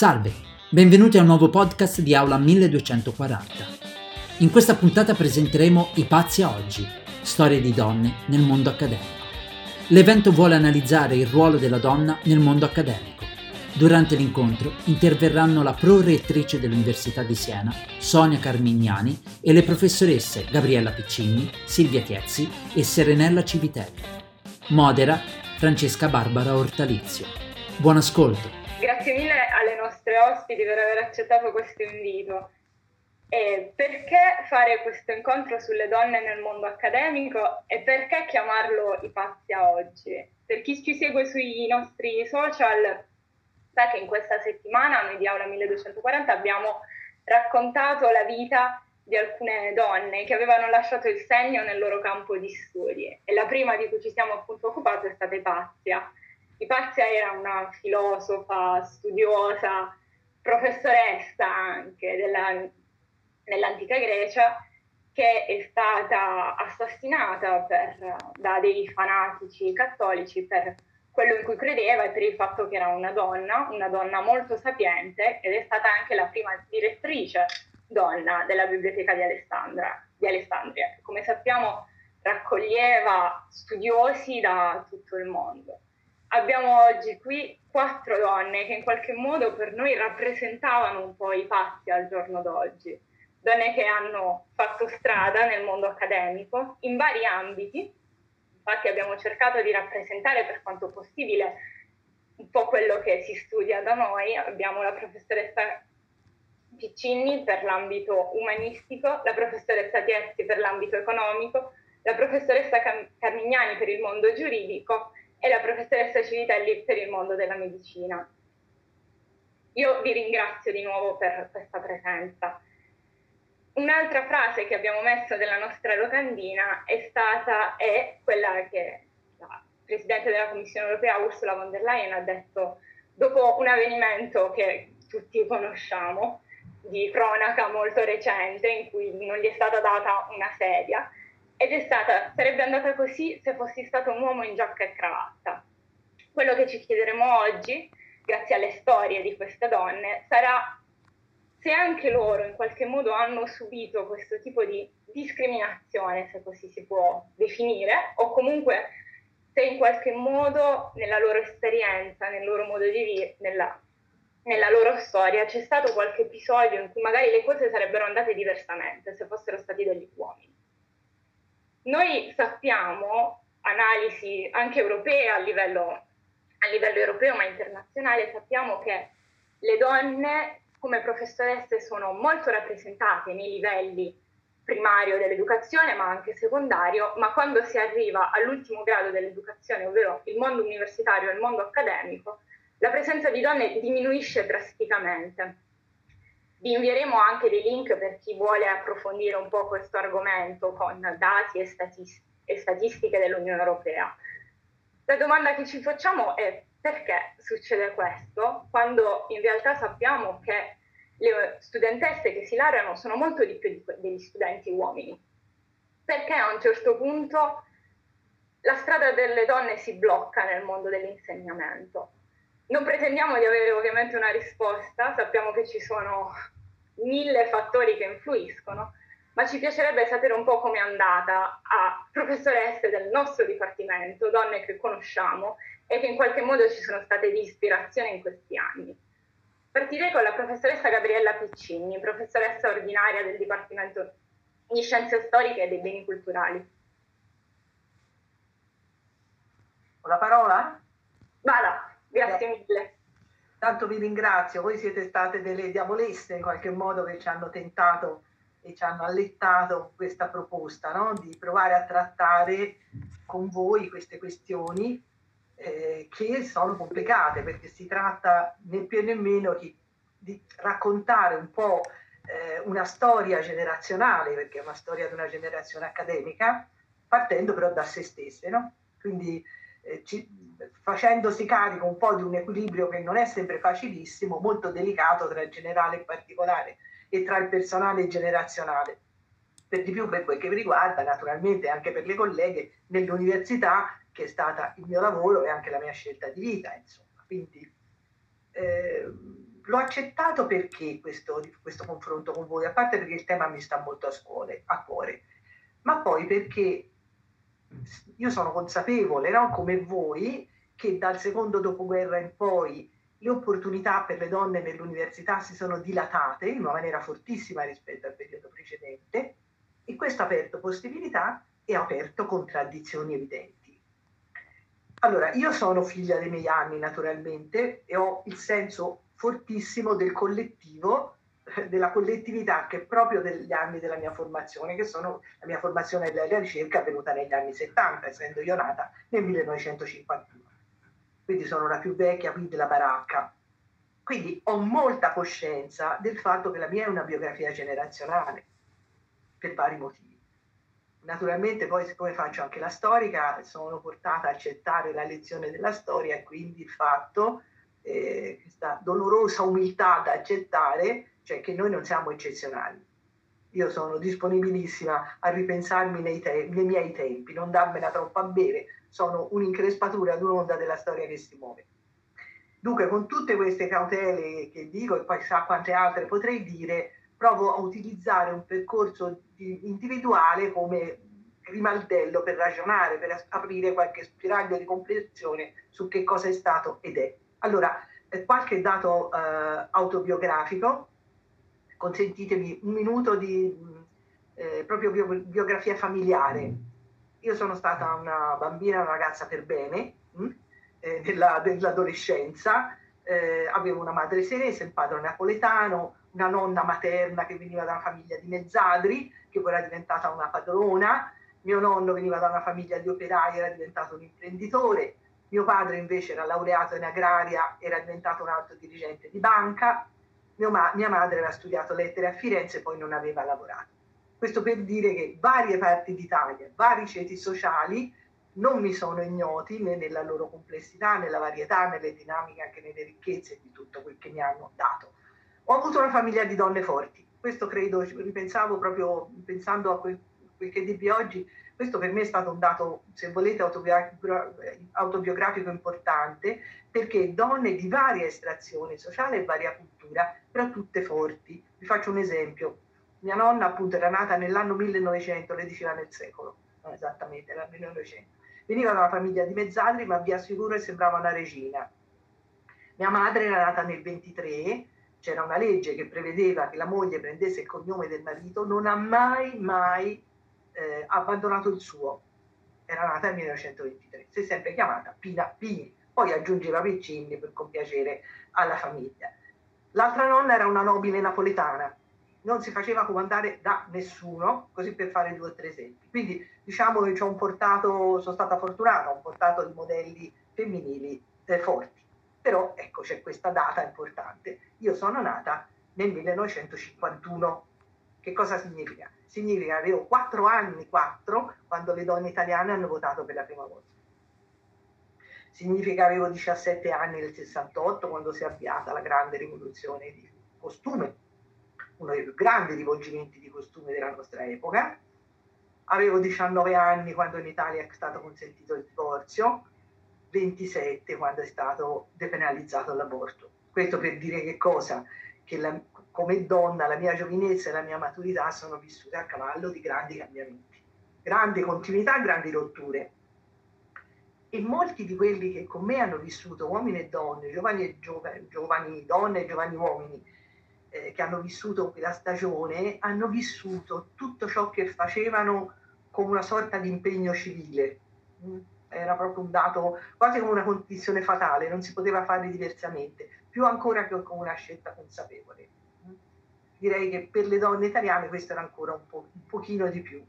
Salve, benvenuti a un nuovo podcast di Aula 1240. In questa puntata presenteremo I pazzi a oggi, storie di donne nel mondo accademico. L'evento vuole analizzare il ruolo della donna nel mondo accademico. Durante l'incontro interverranno la pro-rettrice dell'Università di Siena, Sonia Carmignani, e le professoresse Gabriella Piccini, Silvia Chiezzi e Serenella Civitelli. Modera Francesca Barbara Ortalizio. Buon ascolto! Grazie mille nostre ospiti per aver accettato questo invito. E perché fare questo incontro sulle donne nel mondo accademico e perché chiamarlo I pazzi a oggi? Per chi ci segue sui nostri social sa che in questa settimana noi di Aula 1240 abbiamo raccontato la vita di alcune donne che avevano lasciato il segno nel loro campo di studi e la prima di cui ci siamo appunto occupati è stata Ipazia. Ipazia era una filosofa, studiosa, professoressa anche della, nell'antica Grecia che è stata assassinata per, da dei fanatici cattolici per quello in cui credeva e per il fatto che era una donna, una donna molto sapiente ed è stata anche la prima direttrice donna della biblioteca di Alessandria, di Alessandria che come sappiamo raccoglieva studiosi da tutto il mondo. Abbiamo oggi qui quattro donne che in qualche modo per noi rappresentavano un po' i pazzi al giorno d'oggi, donne che hanno fatto strada nel mondo accademico in vari ambiti, infatti abbiamo cercato di rappresentare per quanto possibile un po' quello che si studia da noi, abbiamo la professoressa Piccini per l'ambito umanistico, la professoressa Tiezzi per l'ambito economico, la professoressa Carmignani per il mondo giuridico e la professoressa Civitelli per il mondo della medicina. Io vi ringrazio di nuovo per questa presenza. Un'altra frase che abbiamo messo nella nostra locandina è stata, è quella che la Presidente della Commissione europea Ursula von der Leyen ha detto dopo un avvenimento che tutti conosciamo, di cronaca molto recente in cui non gli è stata data una sedia ed è stata, sarebbe andata così se fossi stato un uomo in giacca e cravatta. Quello che ci chiederemo oggi, grazie alle storie di queste donne, sarà se anche loro in qualche modo hanno subito questo tipo di discriminazione, se così si può definire, o comunque se in qualche modo nella loro esperienza, nel loro modo di vivere, nella nella loro storia c'è stato qualche episodio in cui magari le cose sarebbero andate diversamente se fossero stati degli uomini. Noi sappiamo, analisi anche europee a livello, a livello europeo ma internazionale, sappiamo che le donne come professoresse sono molto rappresentate nei livelli primario dell'educazione ma anche secondario, ma quando si arriva all'ultimo grado dell'educazione, ovvero il mondo universitario e il mondo accademico, la presenza di donne diminuisce drasticamente. Vi invieremo anche dei link per chi vuole approfondire un po' questo argomento con dati e, statist- e statistiche dell'Unione Europea. La domanda che ci facciamo è perché succede questo quando in realtà sappiamo che le studentesse che si laureano sono molto di più degli studenti uomini. Perché a un certo punto la strada delle donne si blocca nel mondo dell'insegnamento? Non pretendiamo di avere ovviamente una risposta, sappiamo che ci sono mille fattori che influiscono, ma ci piacerebbe sapere un po' com'è andata a professoresse del nostro dipartimento, donne che conosciamo e che in qualche modo ci sono state di ispirazione in questi anni. Partirei con la professoressa Gabriella Piccini, professoressa ordinaria del Dipartimento di Scienze Storiche e dei Beni Culturali. Ho la parola? Vada. Grazie mille. Tanto vi ringrazio, voi siete state delle diavolesse in qualche modo che ci hanno tentato e ci hanno allettato questa proposta no? di provare a trattare con voi queste questioni eh, che sono complicate perché si tratta né più né meno di, di raccontare un po' eh, una storia generazionale, perché è una storia di una generazione accademica, partendo però da se stesse. No? Quindi eh, ci, facendosi carico un po' di un equilibrio che non è sempre facilissimo, molto delicato tra il generale e particolare e tra il personale generazionale. Per di più per quel che mi riguarda, naturalmente anche per le colleghe nell'università, che è stata il mio lavoro e anche la mia scelta di vita, insomma. Quindi eh, L'ho accettato perché questo, questo, confronto con voi, a parte perché il tema mi sta molto a, scuole, a cuore, ma poi perché io sono consapevole, no? come voi, che dal secondo dopoguerra in poi le opportunità per le donne nell'università si sono dilatate in una maniera fortissima rispetto al periodo precedente e questo ha aperto possibilità e ha aperto contraddizioni evidenti. Allora, io sono figlia dei miei anni naturalmente e ho il senso fortissimo del collettivo, della collettività che è proprio degli anni della mia formazione, che sono la mia formazione della ricerca avvenuta negli anni 70, essendo io nata nel 1951. Quindi sono la più vecchia qui della baracca. Quindi ho molta coscienza del fatto che la mia è una biografia generazionale, per vari motivi. Naturalmente poi siccome faccio anche la storica sono portata a accettare la lezione della storia e quindi il fatto, eh, questa dolorosa umiltà da accettare, cioè che noi non siamo eccezionali. Io sono disponibilissima a ripensarmi nei, te- nei miei tempi, non darmela troppo a bere, sono un'increspatura ad un'onda della storia che si muove. Dunque, con tutte queste cautele che dico e poi sa quante altre potrei dire, provo a utilizzare un percorso individuale come rimaldello per ragionare, per aprire qualche spiraglio di comprensione su che cosa è stato ed è. Allora, qualche dato eh, autobiografico, consentitemi un minuto di eh, proprio biografia familiare. Io sono stata una bambina, una ragazza per bene, mh, hm, eh, della, dell'adolescenza, eh, avevo una madre senese, un padre napoletano, una nonna materna che veniva da una famiglia di mezzadri, che poi era diventata una padrona, mio nonno veniva da una famiglia di operai, era diventato un imprenditore, mio padre invece era laureato in agraria, era diventato un alto dirigente di banca, ma- mia madre aveva studiato lettere a Firenze e poi non aveva lavorato. Questo per dire che varie parti d'Italia, vari ceti sociali non mi sono ignoti né nella loro complessità, nella varietà, nelle dinamiche, anche nelle ricchezze di tutto quel che mi hanno dato. Ho avuto una famiglia di donne forti, questo credo, ripensavo proprio pensando a quel, quel che dibi oggi, questo per me è stato un dato, se volete, autobiografico importante, perché donne di varia estrazione sociale e varia cultura, però tutte forti. Vi faccio un esempio. Mia nonna appunto era nata nell'anno 1900, lei diceva nel secolo, non esattamente, nel 1900. Veniva da una famiglia di mezzadri, ma vi assicuro che sembrava una regina. Mia madre era nata nel 23, c'era una legge che prevedeva che la moglie prendesse il cognome del marito, non ha mai, mai eh, abbandonato il suo. Era nata nel 1923, si è sempre chiamata Pina Pini, poi aggiungeva Piccini per compiacere alla famiglia. L'altra nonna era una nobile napoletana, non si faceva comandare da nessuno, così per fare due o tre esempi. Quindi diciamo che portato, sono stata fortunata, ho un portato di modelli femminili eh, forti. Però ecco c'è questa data importante. Io sono nata nel 1951. Che cosa significa? Significa che avevo quattro anni, quattro, quando le donne italiane hanno votato per la prima volta. Significa che avevo 17 anni nel 68, quando si è avviata la grande rivoluzione di costume, uno dei più grandi rivolgimenti di costume della nostra epoca. Avevo 19 anni quando in Italia è stato consentito il divorzio, 27 quando è stato depenalizzato l'aborto. Questo per dire che cosa? Che la, come donna la mia giovinezza e la mia maturità sono vissute a cavallo di grandi cambiamenti, grandi continuità, grandi rotture. E molti di quelli che con me hanno vissuto, uomini e donne, giovani e giovani, giovani donne e giovani uomini, eh, che hanno vissuto quella stagione, hanno vissuto tutto ciò che facevano come una sorta di impegno civile era proprio un dato quasi come una condizione fatale, non si poteva fare diversamente, più ancora che con una scelta consapevole. Direi che per le donne italiane questo era ancora un, po', un pochino di più.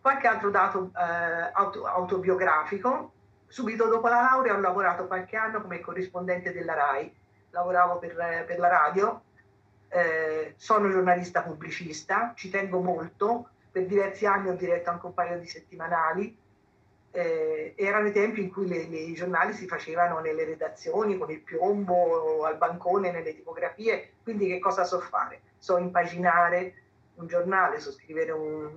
Qualche altro dato eh, auto, autobiografico. Subito dopo la laurea ho lavorato qualche anno come corrispondente della RAI, lavoravo per, per la radio, eh, sono giornalista pubblicista, ci tengo molto, per diversi anni ho diretto anche un paio di settimanali, eh, erano i tempi in cui le, le, i giornali si facevano nelle redazioni con il piombo al bancone, nelle tipografie, quindi che cosa so fare? So impaginare un giornale, so scrivere un,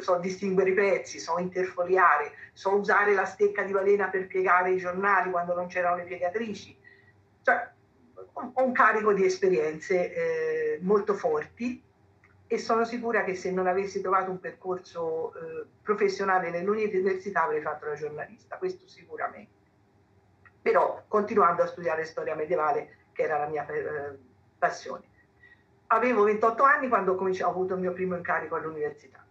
so distinguere i pezzi, so interfoliare, so usare la stecca di balena per piegare i giornali quando non c'erano le piegatrici. Cioè, ho un carico di esperienze eh, molto forti e sono sicura che se non avessi trovato un percorso eh, professionale nell'università avrei fatto la giornalista, questo sicuramente. Però continuando a studiare storia medievale, che era la mia eh, passione. Avevo 28 anni quando ho avuto il mio primo incarico all'università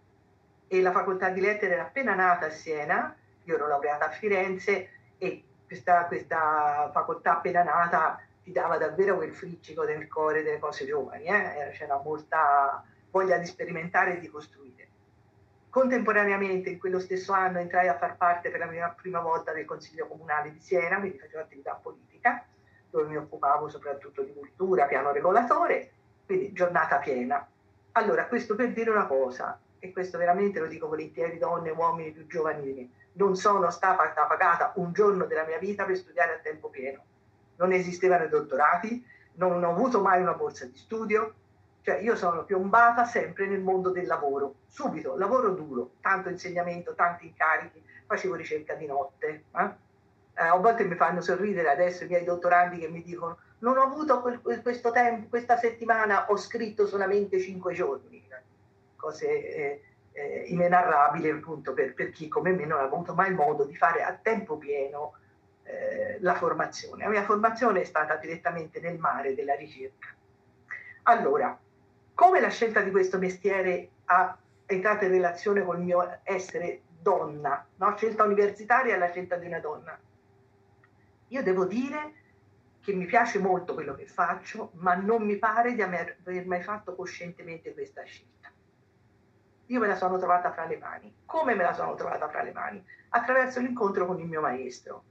e la facoltà di lettere era appena nata a Siena, io ero laureata a Firenze e questa, questa facoltà appena nata ti dava davvero quel friccico del cuore delle cose giovani, eh? c'era molta voglia di sperimentare e di costruire. Contemporaneamente, in quello stesso anno, entrai a far parte per la mia prima volta del Consiglio Comunale di Siena, quindi facevo attività politica, dove mi occupavo soprattutto di cultura, piano regolatore, quindi giornata piena. Allora, questo per dire una cosa, e questo veramente lo dico volentieri, donne uomini più giovani di me, non sono stata pagata un giorno della mia vita per studiare a tempo pieno. Non esistevano i dottorati, non ho avuto mai una borsa di studio, cioè io sono piombata sempre nel mondo del lavoro, subito, lavoro duro, tanto insegnamento, tanti incarichi, facevo ricerca di notte. Eh? Eh, a volte mi fanno sorridere adesso i miei dottorandi che mi dicono non ho avuto quel, questo tempo, questa settimana ho scritto solamente cinque giorni, cose eh, eh, inenarrabili appunto per, per, chi come me non ha avuto mai modo di fare a tempo pieno eh, la formazione. La mia formazione è stata direttamente nel mare della ricerca. Allora, come la scelta di questo mestiere ha entrato in relazione con il mio essere donna, no? scelta universitaria e la scelta di una donna? Io devo dire che mi piace molto quello che faccio, ma non mi pare di aver mai fatto coscientemente questa scelta. Io me la sono trovata fra le mani. Come me la sono trovata fra le mani? Attraverso l'incontro con il mio maestro,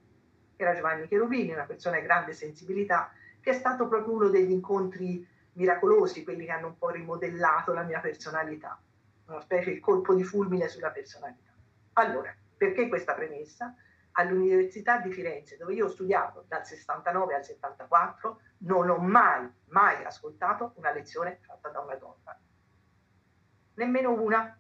che era Giovanni Cherubini, una persona di grande sensibilità, che è stato proprio uno degli incontri miracolosi, quelli che hanno un po' rimodellato la mia personalità, una specie di colpo di fulmine sulla personalità. Allora, perché questa premessa? All'Università di Firenze, dove io ho studiato dal 69 al 74, non ho mai, mai ascoltato una lezione fatta da una donna. Nemmeno una.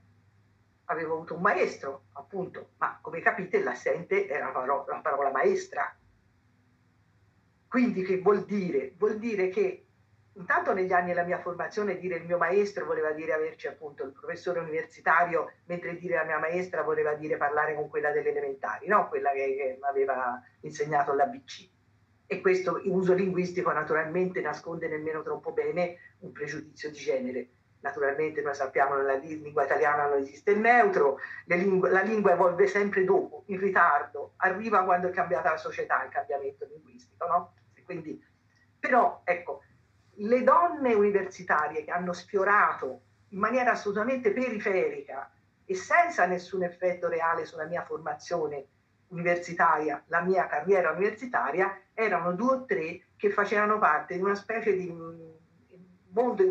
Avevo avuto un maestro, appunto, ma come capite l'assente era la parola, la parola maestra. Quindi che vuol dire? Vuol dire che intanto negli anni della mia formazione dire il mio maestro voleva dire averci appunto il professore universitario, mentre dire la mia maestra voleva dire parlare con quella delle elementari, no? quella che, che mi aveva insegnato l'ABC. E questo uso linguistico naturalmente nasconde nemmeno troppo bene un pregiudizio di genere. Naturalmente noi sappiamo che nella lingua italiana non esiste il neutro, lingue, la lingua evolve sempre dopo, in ritardo, arriva quando è cambiata la società, il cambiamento linguistico. No? Quindi, però ecco, le donne universitarie che hanno sfiorato in maniera assolutamente periferica e senza nessun effetto reale sulla mia formazione universitaria, la mia carriera universitaria, erano due o tre che facevano parte di una specie di mondo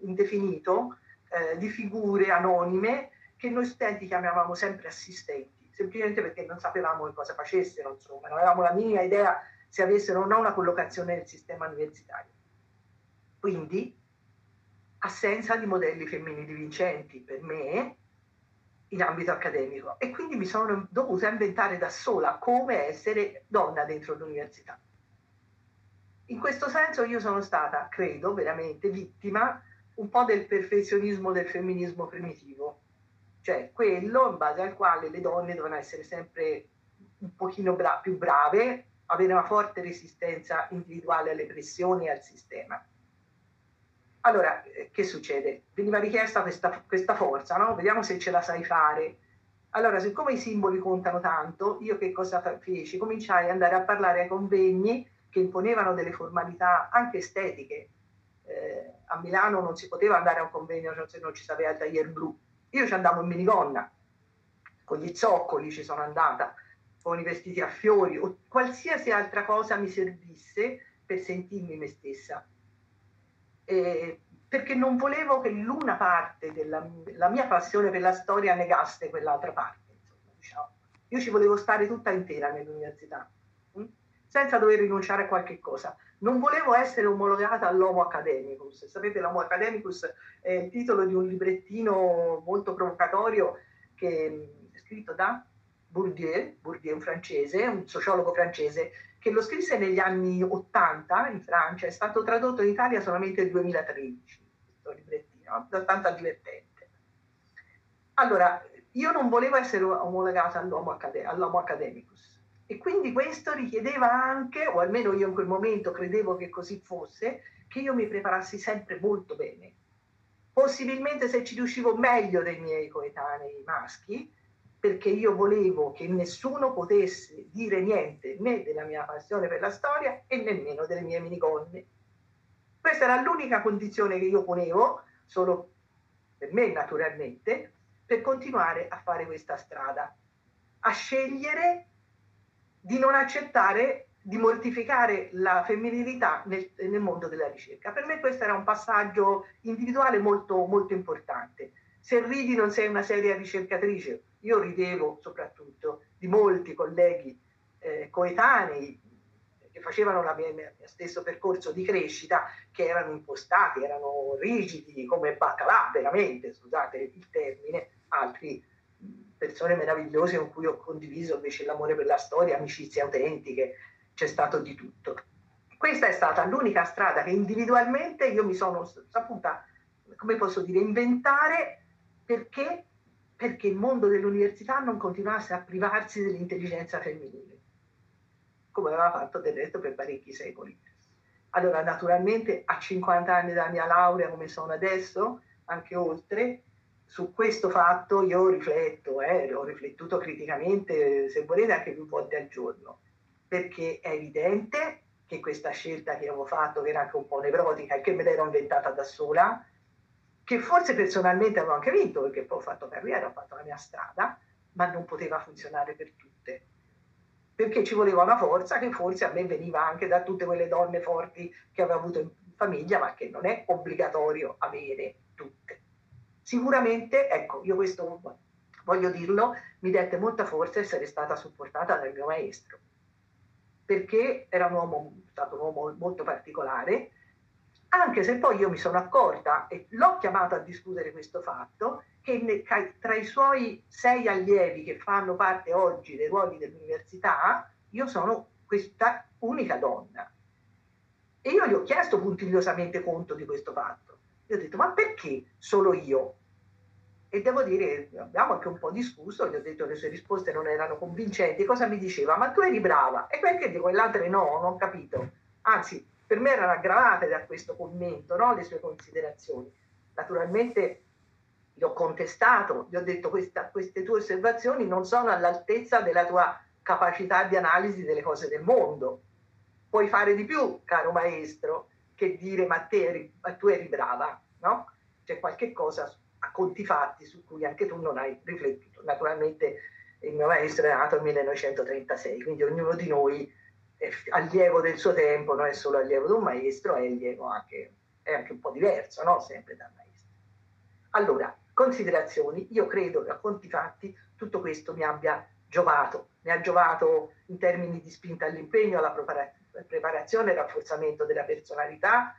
indefinito eh, di figure anonime che noi studenti chiamavamo sempre assistenti, semplicemente perché non sapevamo che cosa facessero, insomma, non avevamo la minima idea se avessero o no una collocazione nel sistema universitario. Quindi assenza di modelli femminili vincenti per me in ambito accademico. E quindi mi sono dovuta inventare da sola come essere donna dentro l'università. In questo senso io sono stata, credo, veramente vittima un po' del perfezionismo del femminismo primitivo, cioè quello in base al quale le donne devono essere sempre un pochino bra- più brave, avere una forte resistenza individuale alle pressioni e al sistema allora, eh, che succede? Veniva richiesta questa, questa forza, no? Vediamo se ce la sai fare. Allora, siccome i simboli contano tanto, io che cosa feci? Cominciai ad andare a parlare ai convegni che imponevano delle formalità anche estetiche. Eh, a Milano non si poteva andare a un convegno se non ci sapeva il taglier blu. Io ci andavo in minigonna, con gli zoccoli ci sono andata, con i vestiti a fiori o qualsiasi altra cosa mi servisse per sentirmi me stessa eh, perché non volevo che l'una parte della mia passione per la storia negasse quell'altra parte. Insomma, diciamo. Io ci volevo stare tutta intera nell'università, mh? Hm? senza dover rinunciare a qualche cosa. Non volevo essere omologata all'Homo Academicus. Sapete, l'Homo Academicus è il titolo di un librettino molto provocatorio che è scritto da Bourdieu, Bourdieu un francese, un sociologo francese, che lo scrisse negli anni 80 in Francia, è stato tradotto in Italia solamente nel 2013, questo librettino, abbastanza divertente. Allora, io non volevo essere omologata all'uomo, accade- all'uomo academicus e quindi questo richiedeva anche, o almeno io in quel momento credevo che così fosse, che io mi preparassi sempre molto bene. Possibilmente se ci riuscivo meglio dei miei coetanei maschi, perché io volevo che nessuno potesse dire niente né della mia passione per la storia e nemmeno delle mie minigonne. Questa era l'unica condizione che io ponevo, solo per me naturalmente, per continuare a fare questa strada, a scegliere di non accettare di mortificare la femminilità nel, nel, mondo della ricerca. Per me questo era un passaggio individuale molto, molto importante. Se ridi non sei una seria ricercatrice, io ridevo soprattutto di molti colleghi eh, coetanei che facevano il mio, stesso percorso di crescita, che erano impostati, erano rigidi come baccalà, veramente, scusate il termine, altri persone meravigliose con cui ho condiviso invece l'amore per la storia, amicizie autentiche, c'è stato di tutto. Questa è stata l'unica strada che individualmente io mi sono saputa, come posso dire, inventare perché, perché il mondo dell'università non continuasse a privarsi dell'intelligenza femminile, come aveva fatto del resto per parecchi secoli. Allora, naturalmente, a 50 anni dalla mia laurea, come sono adesso, anche oltre, su questo fatto io rifletto, eh, ho riflettuto criticamente, se volete, anche più volte al giorno perché è evidente che questa scelta che avevo fatto, che era anche un po' nevrotica e che me l'ero inventata da sola, che forse personalmente avevo anche vinto, perché poi ho fatto carriera, ho fatto la mia strada, ma non poteva funzionare per tutte. Perché ci voleva una forza che forse a me veniva anche da tutte quelle donne forti che avevo avuto in famiglia, ma che non è obbligatorio avere tutte. Sicuramente, ecco, io questo voglio dirlo, mi dette molta forza essere stata supportata dal mio maestro perché era un uomo, stato un uomo molto particolare, anche se poi io mi sono accorta, e l'ho chiamato a discutere questo fatto, che tra i suoi sei allievi che fanno parte oggi dei ruoli dell'università, io sono questa unica donna. E io gli ho chiesto puntigliosamente conto di questo fatto. Gli ho detto, ma perché solo io? e devo dire, abbiamo anche un po' discusso, gli ho detto che le sue risposte non erano convincenti, cosa mi diceva? Ma tu eri brava, e perché di quell'altra no, non ho capito. Anzi, per me erano aggravate da questo commento, no? le sue considerazioni. Naturalmente gli ho contestato, gli ho detto questa, queste tue osservazioni non sono all'altezza della tua capacità di analisi delle cose del mondo. Puoi fare di più, caro maestro, che dire ma, te eri, ma tu eri brava, no? C'è qualche cosa a conti fatti su cui anche tu non hai riflettuto. Naturalmente il mio maestro è nato nel 1936, quindi ognuno di noi allievo del suo tempo, non è solo allievo di un maestro, è allievo anche, è anche un po' diverso, no? sempre dal maestro. Allora, considerazioni, io credo che a conti fatti tutto questo mi abbia giovato, mi ha giovato in termini di spinta all'impegno, alla preparazione e rafforzamento della personalità,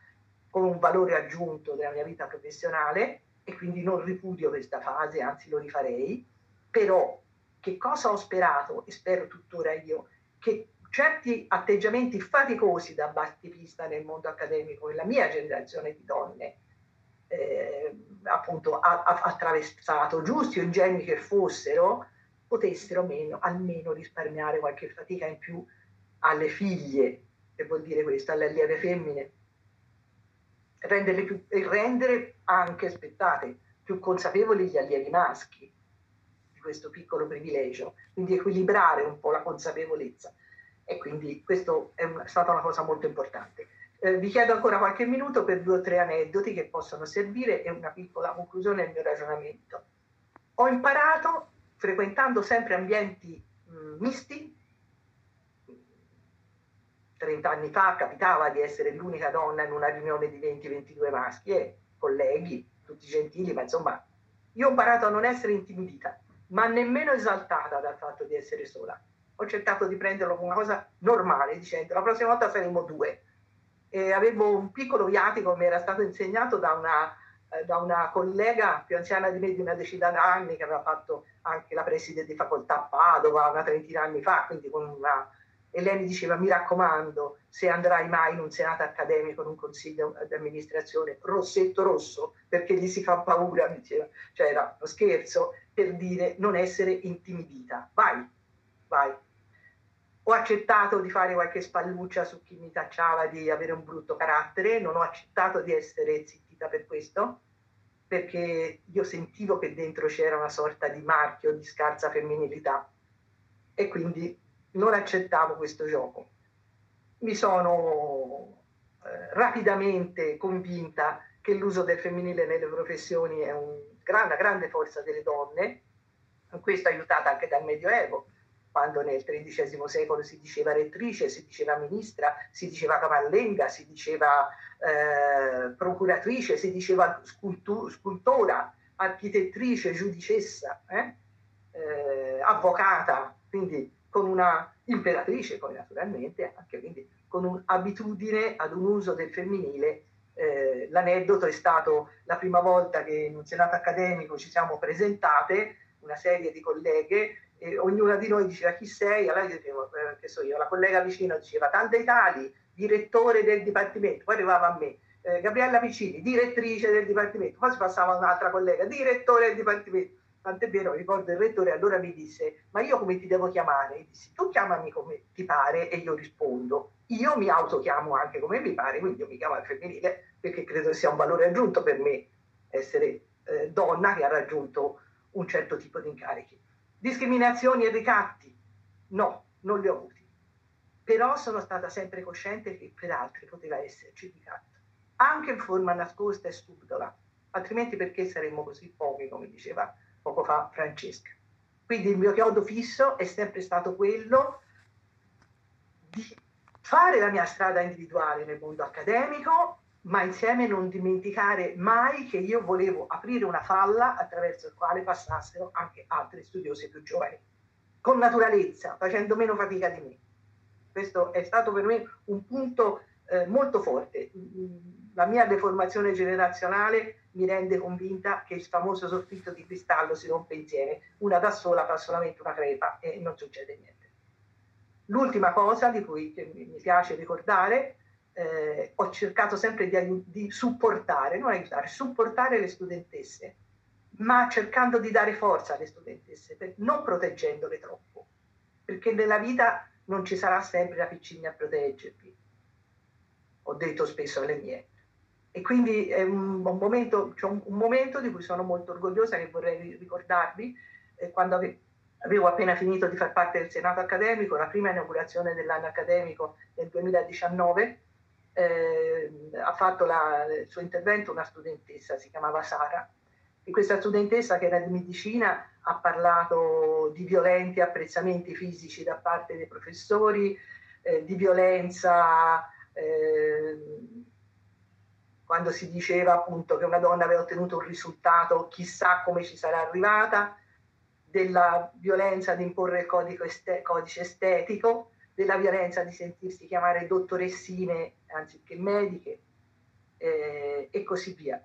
con un valore aggiunto della mia vita professionale, e quindi non ripudio questa fase, anzi lo rifarei, però che cosa ho sperato e spero tuttora io? Che certi atteggiamenti faticosi da battipista nel mondo accademico e la mia generazione di donne eh, appunto ha, attraversato, giusti o ingenui che fossero, potessero meno, almeno risparmiare qualche fatica in più alle figlie, che vuol dire questo, alle allieve femmine, più, e rendere anche, aspettate, più consapevoli gli allievi maschi di questo piccolo privilegio, quindi equilibrare un po' la consapevolezza. E quindi questo è, stata una cosa molto importante. Eh, vi chiedo ancora qualche minuto per due o tre aneddoti che possono servire e una piccola conclusione del mio ragionamento. Ho imparato, frequentando sempre ambienti mh, misti, 30 anni fa capitava di essere l'unica donna in una riunione di 20-22 maschi e colleghi, tutti gentili, ma insomma, io ho imparato a non essere intimidita, ma nemmeno esaltata dal fatto di essere sola. Ho cercato di prenderlo come una cosa normale, dicendo la prossima volta saremo due. E avevo un piccolo viatico, mi era stato insegnato da una, eh, da una collega più anziana di me di una decina d'anni, che aveva fatto anche la preside di facoltà a Padova una trentina anni fa, quindi con una e lei mi diceva mi raccomando se andrai mai in un senato accademico, in un consiglio di amministrazione, rossetto rosso, perché gli si fa paura, mi diceva, cioè era uno scherzo per dire non essere intimidita, vai, vai. Ho accettato di fare qualche spalluccia su chi mi tacciava di avere un brutto carattere, non ho accettato di essere zittita per questo, perché io sentivo che dentro c'era una sorta di marchio di scarsa femminilità e quindi non accettavo questo gioco. Mi sono eh, rapidamente convinta che l'uso del femminile nelle professioni è un, una grande forza delle donne, questo aiutata anche dal Medioevo, quando nel XIII secolo si diceva rettrice, si diceva ministra, si diceva cavallenga, si diceva eh, procuratrice, si diceva scultu- scultora, architettrice, giudicessa, eh? Eh, avvocata, quindi con una imperatrice poi naturalmente, anche quindi con un'abitudine ad un uso del femminile. Eh, l'aneddoto è stato la prima volta che in un senato accademico ci siamo presentate, una serie di colleghe, e ognuna di noi diceva chi sei, allora io dicevo, eh, che so io, la collega vicino diceva Tante Tali, direttore del dipartimento, poi arrivava a me, eh, Gabriella Piccini, direttrice del dipartimento, poi si passava un'altra collega, direttore del dipartimento tant'è vero, ricordo il rettore allora mi disse, ma io come ti devo chiamare? E dissi, tu chiamami come ti pare e io rispondo. Io mi autochiamo anche come mi pare, quindi io mi chiamo al femminile perché credo sia un valore aggiunto per me essere eh, donna che ha raggiunto un certo tipo di incarichi. Discriminazioni e ricatti? No, non li ho avuti. Però sono stata sempre cosciente che per altri poteva esserci ricatto, anche in forma nascosta e subdola, altrimenti perché saremmo così pochi, come diceva poco fa Francesca. Quindi il mio chiodo fisso è sempre stato quello di fare la mia strada individuale nel mondo accademico, ma insieme non dimenticare mai che io volevo aprire una falla attraverso la quale passassero anche altri studiosi più giovani, con naturalezza, facendo meno fatica di me. Questo è stato per me un punto eh, molto forte. La mia deformazione generazionale mi rende convinta che il famoso soffitto di cristallo si rompe insieme, una da sola fa solamente una crepa e non succede niente. L'ultima cosa di cui mi piace ricordare, eh, ho cercato sempre di, di supportare, non aiutare, supportare le studentesse, ma cercando di dare forza alle studentesse, per, non proteggendole troppo, perché nella vita non ci sarà sempre la piccina a proteggervi. Ho detto spesso alle mie, e quindi è un, un, momento, cioè un, un, momento, di cui sono molto orgogliosa che vorrei ricordarvi, eh, quando ave, avevo appena finito di far parte del Senato accademico, la prima inaugurazione dell'anno accademico nel 2019, eh, ha fatto la, il suo intervento una studentessa, si chiamava Sara, e questa studentessa che era di medicina ha parlato di violenti apprezzamenti fisici da parte dei professori, eh, di violenza eh, quando si diceva appunto che una donna aveva ottenuto un risultato, chissà come ci sarà arrivata, della violenza di imporre il codice, este- codice estetico, della violenza di sentirsi chiamare dottoressine anziché mediche eh, e così via.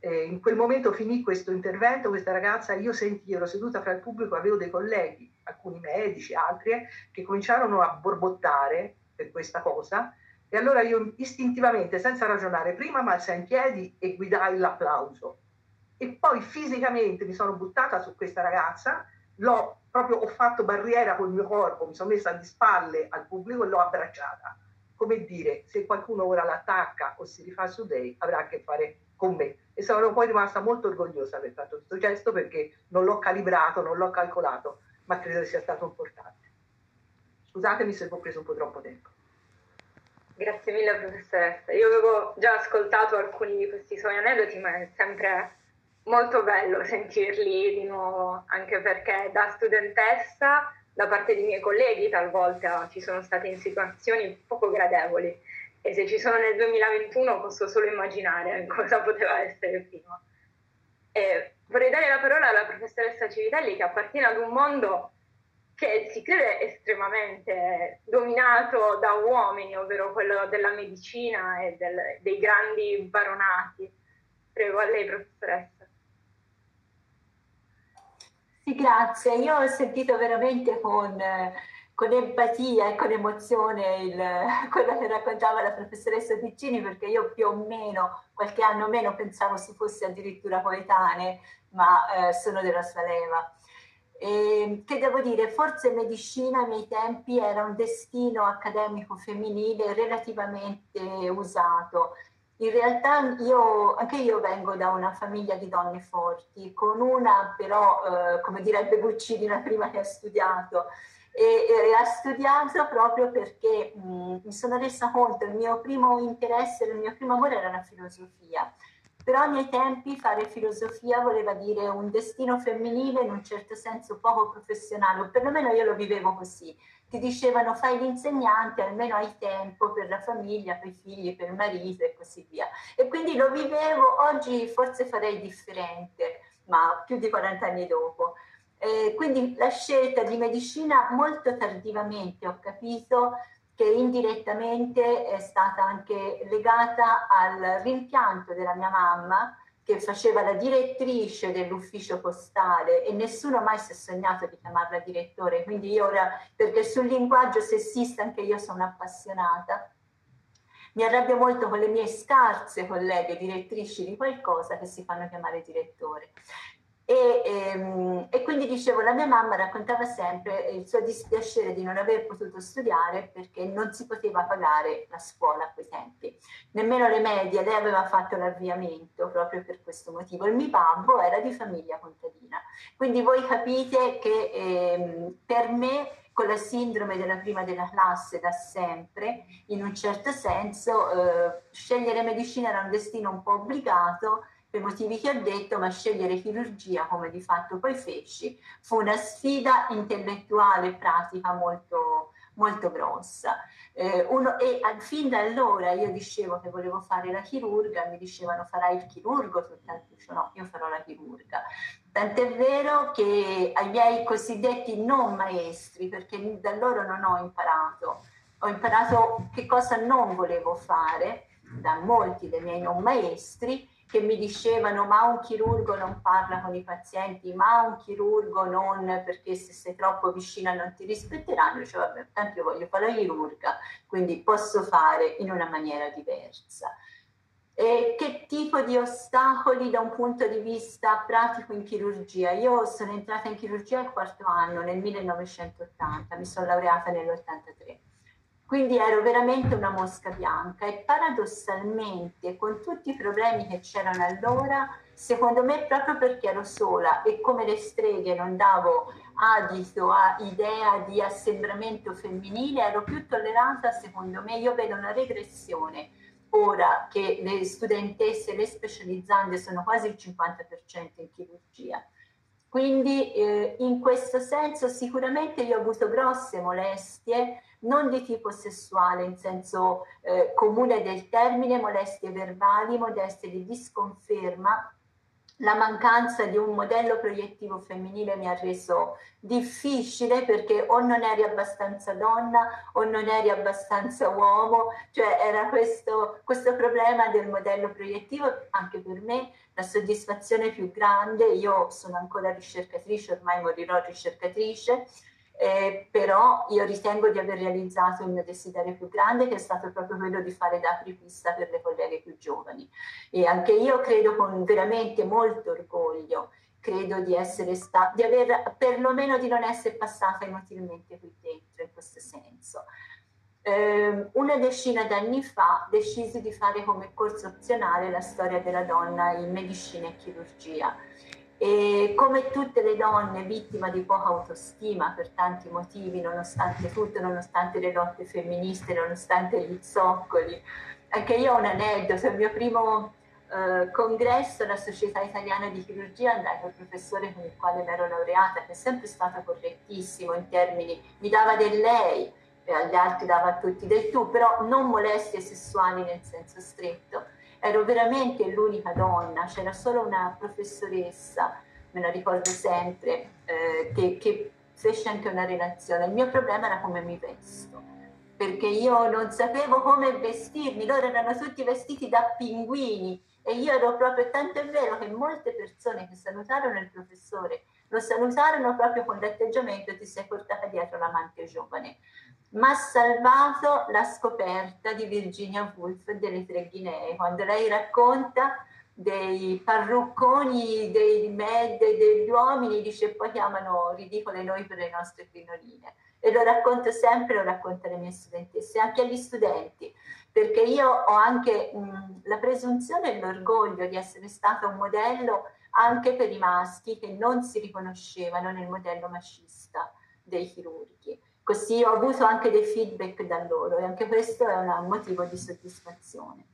Eh, in quel momento finì questo intervento, questa ragazza, io senti, ero seduta fra il pubblico, avevo dei colleghi, alcuni medici, altri, eh, che cominciarono a borbottare per questa cosa e allora io istintivamente, senza ragionare, prima malsai in piedi e guidai l'applauso. E poi fisicamente mi sono buttata su questa ragazza, l'ho proprio ho fatto barriera col mio corpo, mi sono messa di spalle al pubblico e l'ho abbracciata. Come dire, se qualcuno ora l'attacca o si rifà su lei, avrà a che fare con me. E sono poi rimasta molto orgogliosa aver fatto questo gesto perché non l'ho calibrato, non l'ho calcolato, ma credo sia stato importante. Scusatemi se ho preso un po' troppo tempo. Grazie mille professoressa. Io avevo già ascoltato alcuni di questi suoi aneddoti, ma è sempre molto bello sentirli di nuovo, anche perché da studentessa, da parte dei miei colleghi, talvolta ci sono state in situazioni poco gradevoli e se ci sono nel 2021 posso solo immaginare cosa poteva essere prima. E vorrei dare la parola alla professoressa Civitelli che appartiene ad un mondo che si crede estremamente dominato da uomini, ovvero quello della medicina e del, dei grandi baronati. Prego a lei, professoressa. Sì, grazie. Io ho sentito veramente con, con empatia e con emozione il, quello che raccontava la professoressa Piccini perché io più o meno, qualche anno meno, pensavo si fosse addirittura coetanee, ma eh, sono della sua leva. E, che devo dire, forse medicina ai miei tempi era un destino accademico femminile relativamente usato. In realtà io, anche io vengo da una famiglia di donne forti, con una però, eh, come direbbe Guccini, la prima che ha studiato, e, e ha studiato proprio perché mh, mi sono resa conto, il mio primo interesse, il mio primo amore era la filosofia però miei tempi fare filosofia voleva dire un destino femminile in un certo senso poco professionale, o perlomeno io lo vivevo così. Ti dicevano fai l'insegnante, almeno hai tempo per la famiglia, per i figli, per il marito e così via. E quindi lo vivevo, oggi forse farei differente, ma più di 40 anni dopo. Eh, quindi la scelta di medicina molto tardivamente ho capito che indirettamente è stata anche legata al rimpianto della mia mamma che faceva la direttrice dell'ufficio postale e nessuno mai si è sognato di chiamarla direttore, quindi io ora, perché sul linguaggio sessista anche io sono appassionata, mi arrabbio molto con le mie scarse colleghe direttrici di qualcosa che si fanno chiamare direttore. E, ehm, e, quindi dicevo, la mia mamma raccontava sempre il suo dispiacere di non aver potuto studiare perché non si poteva pagare la scuola a quei tempi, nemmeno le medie, lei aveva fatto l'avviamento proprio per questo motivo. Il mio babbo era di famiglia contadina, quindi voi capite che ehm, per me con la sindrome della prima della classe da sempre, in un certo senso, eh, scegliere medicina era un destino un po' obbligato per motivi che ho detto, ma scegliere chirurgia, come di fatto poi feci, fu una sfida intellettuale e pratica molto, molto grossa. Eh, uno, e fin da allora io dicevo che volevo fare la chirurga, mi dicevano farai il chirurgo, soltanto dicevo no, io farò la chirurga. Tant'è vero che ai miei cosiddetti non maestri, perché da loro non ho imparato, ho imparato che cosa non volevo fare da molti dei miei non maestri che mi dicevano ma un chirurgo non parla con i pazienti, ma un chirurgo non perché se sei troppo vicina non ti rispetteranno, dicevo vabbè tanto io voglio fare la chirurga, quindi posso fare in una maniera diversa. E che tipo di ostacoli da un punto di vista pratico in chirurgia? Io sono entrata in chirurgia al quarto anno, nel 1980, mi sono laureata nell'83 quindi ero veramente una mosca bianca e paradossalmente con tutti i problemi che c'erano allora, secondo me proprio perché ero sola e come le streghe non davo adito a idea di assembramento femminile, ero più tollerata, secondo me, io vedo una regressione ora che le studentesse, le specializzande sono quasi il 50% in chirurgia. Quindi eh, in questo senso sicuramente io ho avuto grosse molestie non di tipo sessuale in senso eh, comune del termine, molestie verbali, molestie di disconferma. La mancanza di un modello proiettivo femminile mi ha reso difficile perché o non eri abbastanza donna o non eri abbastanza uomo, cioè era questo, questo problema del modello proiettivo anche per me la soddisfazione più grande, io sono ancora ricercatrice, ormai morirò ricercatrice, eh, però io ritengo di aver realizzato il mio desiderio più grande che è stato proprio quello di fare da apripista per le colleghe più giovani. E anche io credo con veramente molto orgoglio credo di essere stata di aver perlomeno di non essere passata inutilmente qui dentro in questo senso. Eh, una decina d'anni fa decisi di fare come corso opzionale la storia della donna in medicina e chirurgia e come tutte le donne vittima di poca autostima per tanti motivi, nonostante tutto, nonostante le lotte femministe, nonostante gli zoccoli. Anche io ho un aneddoto, il mio primo eh, congresso alla Società Italiana di Chirurgia andai col professore con il quale mi ero laureata, che è sempre stato correttissimo in termini, mi dava del lei, e agli altri dava a tutti del tu, però non molestie sessuali nel senso stretto ero veramente l'unica donna, c'era solo una professoressa, me la ricordo sempre, eh, che, che fece anche una relazione. Il mio problema era come mi vesto, perché io non sapevo come vestirmi, loro erano tutti vestiti da pinguini e io ero proprio, tanto è vero che molte persone che salutarono il professore lo salutarono proprio con l'atteggiamento ti sei portata dietro l'amante giovane. Ma ha salvato la scoperta di Virginia Woolf delle tre Guinee, quando lei racconta dei parrucconi, dei med, degli uomini, dice poi chiamano ridicole noi per le nostre crinoline. E lo racconto sempre, lo racconto alle mie studentesse, anche agli studenti, perché io ho anche mh, la presunzione e l'orgoglio di essere stata un modello anche per i maschi che non si riconoscevano nel modello mascista dei chirurghi. Così ho avuto anche dei feedback da loro e anche questo è un motivo di soddisfazione.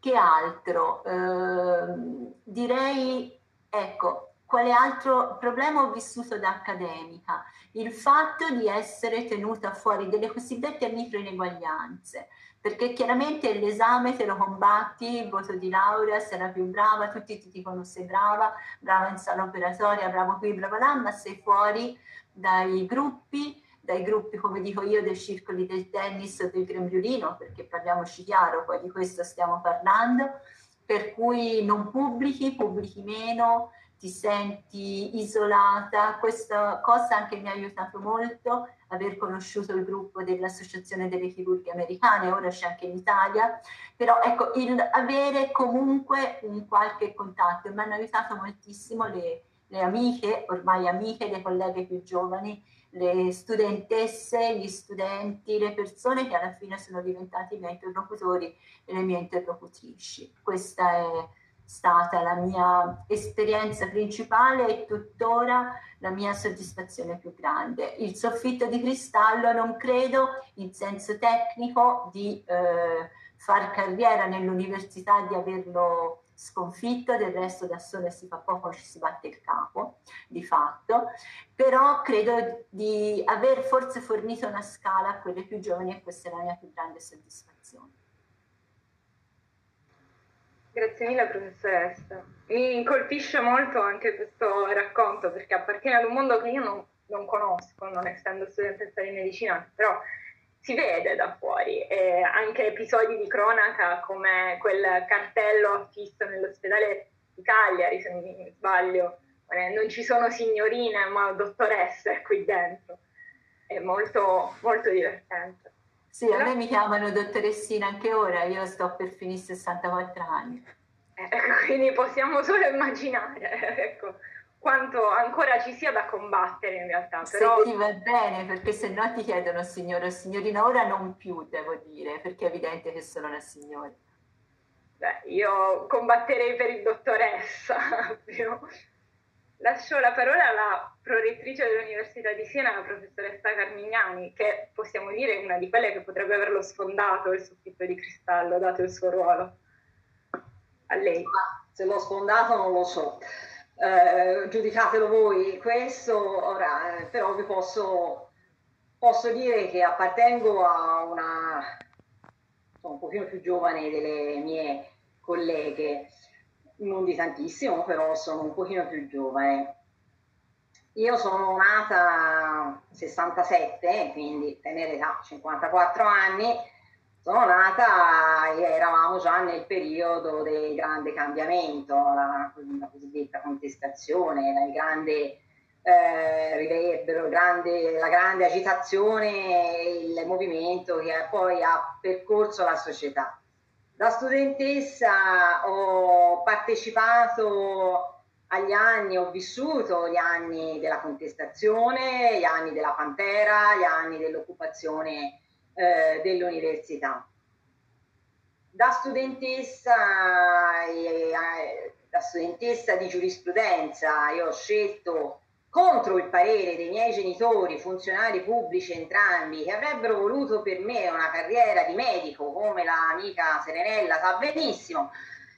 Che altro? Eh, direi, ecco, quale altro problema ho vissuto da accademica? Il fatto di essere tenuta fuori delle cosiddette microineguaglianze, perché chiaramente l'esame te lo combatti, il voto di laurea, sei la più brava, tutti ti dicono sei brava, brava in sala operatoria, bravo qui, brava là, ma sei fuori dai gruppi, dai gruppi, come dico io, dei circoli del tennis o del grembiulino, perché parliamoci chiaro, poi di questo stiamo parlando, per cui non pubblichi, pubblichi meno, ti senti isolata. Questa cosa anche mi ha aiutato molto, aver conosciuto il gruppo dell'Associazione delle Chirurghe Americane, ora c'è anche in Italia, però ecco, il avere comunque un qualche contatto mi hanno aiutato moltissimo le, le amiche, ormai amiche, le colleghe più giovani, le studentesse, gli studenti, le persone che alla fine sono diventati i miei interlocutori e le mie interlocutrici. Questa è stata la mia esperienza principale e tuttora la mia soddisfazione più grande. Il soffitto di cristallo non credo in senso tecnico di eh, far carriera nell'università, di averlo sconfitto, del resto da sola si fa poco, ci si batte il capo, di fatto, però credo di aver forse fornito una scala a quelle più giovani e questa è la mia più grande soddisfazione. Grazie mille professoressa. Mi colpisce molto anche questo racconto perché appartiene ad un mondo che io non, non conosco, non essendo studentessa di medicina, però si vede da fuori. E anche episodi di cronaca come quel cartello affisso nell'ospedale di Cagliari, se non mi sbaglio, eh, non ci sono signorine ma dottoresse qui dentro. È molto, molto divertente. Sì, a me mi chiamano dottoressina anche ora, io sto per finire 64 anni. Eh, quindi possiamo solo immaginare ecco, quanto ancora ci sia da combattere in realtà. Però... Se ti va bene, perché se no ti chiedono signore o signorina, ora non più devo dire, perché è evidente che sono una signora. Beh, io combatterei per il dottoressa. Lascio la parola alla prorettrice dell'Università di Siena, la professoressa Carmignani, che possiamo dire è una di quelle che potrebbe averlo sfondato il soffitto di cristallo, dato il suo ruolo. A lei. Se l'ho sfondato non lo so. Eh, giudicatelo voi questo, ora, eh, però vi posso, posso dire che appartengo a una, sono un pochino più giovane delle mie colleghe, non di tantissimo, però sono un pochino più giovane. Io sono nata 67, quindi tenere età 54 anni, sono nata eravamo già nel periodo del grande cambiamento, la, la cosiddetta contestazione, il grande eh, riverbero, grande, la grande agitazione, il movimento che poi ha percorso la società. Da studentessa ho partecipato agli anni, ho vissuto gli anni della contestazione, gli anni della Pantera, gli anni dell'occupazione eh, dell'università. Da studentessa, eh, da studentessa di giurisprudenza io ho scelto contro il parere dei miei genitori, funzionari pubblici entrambi, che avrebbero voluto per me una carriera di medico, come l'amica Serenella sa benissimo,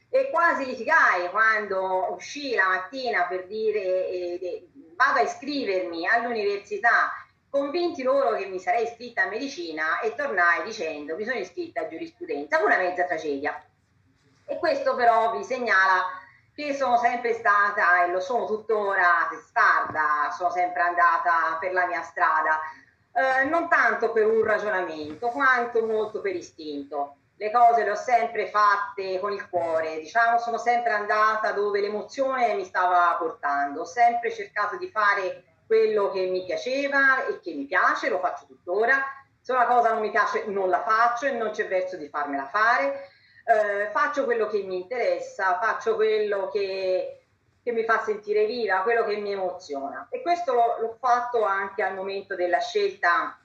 e quasi litigai quando uscì la mattina per dire eh, vado a iscrivermi all'università, convinti loro che mi sarei iscritta a medicina e tornai dicendo mi sono iscritta a giurisprudenza, una mezza tragedia. E questo però vi segnala che sono sempre stata e lo sono tuttora testarda, sono sempre andata per la mia strada, eh, non tanto per un ragionamento quanto molto per istinto. le cose le ho sempre fatte con il cuore, diciamo sono sempre andata dove l'emozione mi stava portando, ho sempre cercato di fare quello che mi piaceva e che mi piace, lo faccio tuttora, se una cosa non mi piace non la faccio e non c'è verso di farmela fare, eh, faccio quello che mi interessa, faccio quello che, che, mi fa sentire viva, quello che mi emoziona. E questo l'ho, l'ho fatto anche al momento della scelta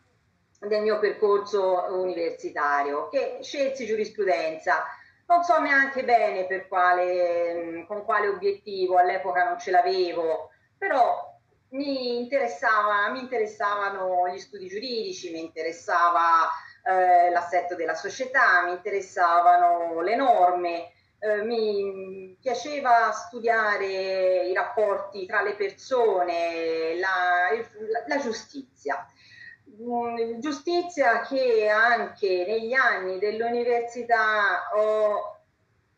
del mio percorso universitario, che scelsi giurisprudenza. Non so neanche bene per quale, con quale obiettivo, all'epoca non ce l'avevo, però mi, interessava, mi interessavano gli studi giuridici, mi interessava eh, l'assetto della società, mi interessavano le norme, eh, mi piaceva studiare i rapporti tra le persone, la, la, giustizia. Mm, giustizia che anche negli anni dell'università ho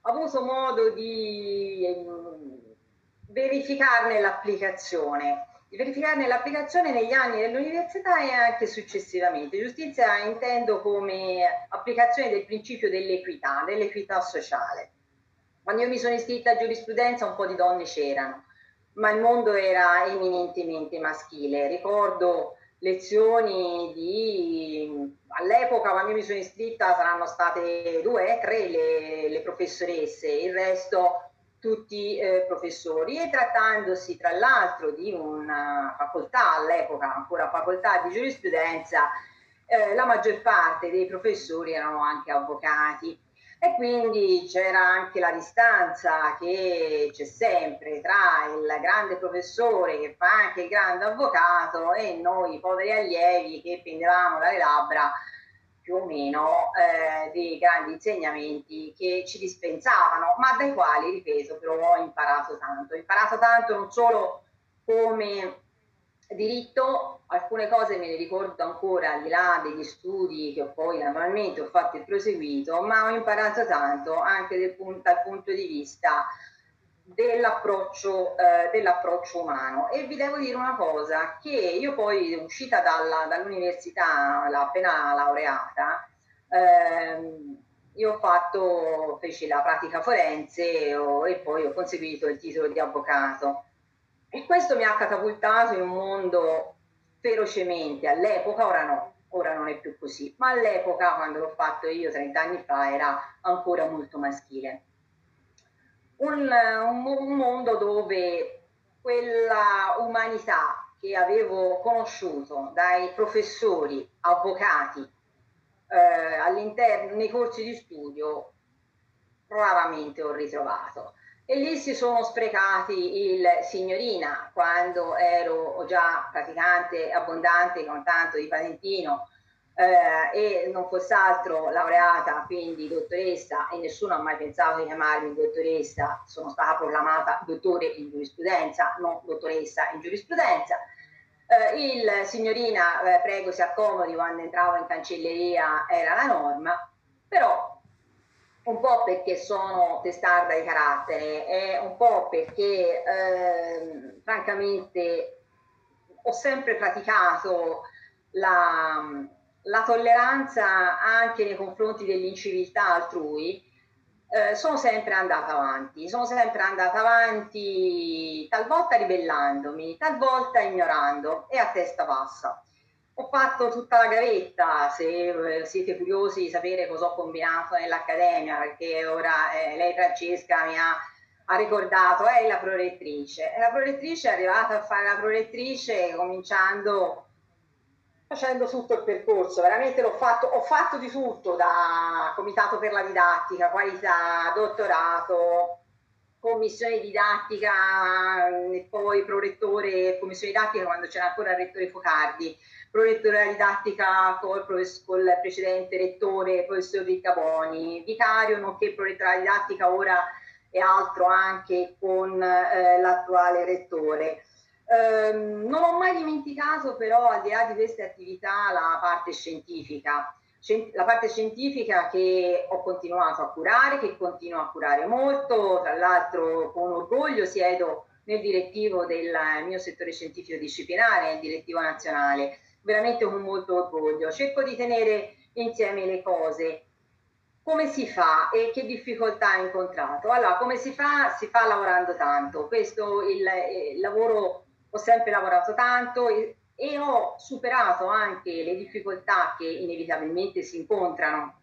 avuto modo di mm, verificarne l'applicazione, di verificarne l'applicazione negli anni dell'università e anche successivamente. Giustizia intendo come applicazione del principio dell'equità, dell'equità sociale. Quando io mi sono iscritta a giurisprudenza un po' di donne c'erano, ma il mondo era eminentemente maschile. Ricordo lezioni di all'epoca quando mi sono iscritta saranno state due, tre le, le professoresse, il resto tutti eh, professori e trattandosi tra l'altro di una facoltà all'epoca ancora facoltà di giurisprudenza eh, la maggior parte dei professori erano anche avvocati. E quindi c'era anche la distanza che c'è sempre tra il grande professore che fa anche il grande avvocato e noi poveri allievi che pendevamo dalle labbra più o meno eh, dei grandi insegnamenti che ci dispensavano, ma dai quali, ripeto, però ho imparato tanto. Ho imparato tanto non solo come diritto, alcune cose me le ricordo ancora al di là degli studi che poi naturalmente ho fatto e proseguito, ma ho imparato tanto anche dal punto di vista dell'approccio, eh, dell'approccio umano. E vi devo dire una cosa, che io poi uscita dalla, dall'università, appena laureata, ehm, io ho fatto, feci la pratica forense ho, e poi ho conseguito il titolo di avvocato e questo mi ha catapultato in un mondo ferocemente, all'epoca, ora no, ora non è più così, ma all'epoca quando l'ho fatto io 30 anni fa era ancora molto maschile. Un, un, un mondo dove quella umanità che avevo conosciuto dai professori, avvocati, eh, all'interno, nei corsi di studio, raramente ho ritrovato. E lì si sono sprecati il signorina quando ero già praticante abbondante con tanto di patentino eh, e non fosse altro laureata, quindi dottoressa e nessuno ha mai pensato di chiamarmi dottoressa, sono stata proclamata dottore in giurisprudenza, non dottoressa in giurisprudenza. Eh, il signorina, eh, prego si accomodi quando entravo in cancelleria era la norma, però un po' perché sono testarda di carattere e un po' perché eh, francamente ho sempre praticato la, la, tolleranza anche nei confronti dell'inciviltà altrui, eh, sono sempre andata avanti, sono sempre andata avanti talvolta ribellandomi, talvolta ignorando e a testa bassa ho fatto tutta la gavetta, se eh, siete curiosi di sapere cosa ho combinato nell'accademia, perché ora eh, lei Francesca mi ha, ha ricordato, è la prorettrice. E la prorettrice è arrivata a fare la prorettrice cominciando facendo tutto il percorso, veramente l'ho fatto, ho fatto di tutto, da comitato per la didattica, qualità, dottorato, commissione didattica e poi prorettore, commissione didattica quando c'era ancora il rettore Focardi prorettore didattica col, col precedente rettore, professor Riccaboni, vicario nonché prorettore didattica ora e altro anche con eh, l'attuale rettore. Eh, non ho mai dimenticato però al di là di queste attività la parte scientifica, la parte scientifica che ho continuato a curare, che continuo a curare molto, tra l'altro con orgoglio siedo nel direttivo del mio settore scientifico disciplinare, nel direttivo nazionale veramente con molto orgoglio. Cerco di tenere insieme le cose. come si fa e che difficoltà ha incontrato? Allora, come si fa? Si fa lavorando tanto. Questo il, il lavoro, ho sempre lavorato tanto e, e ho superato anche le difficoltà che inevitabilmente si incontrano.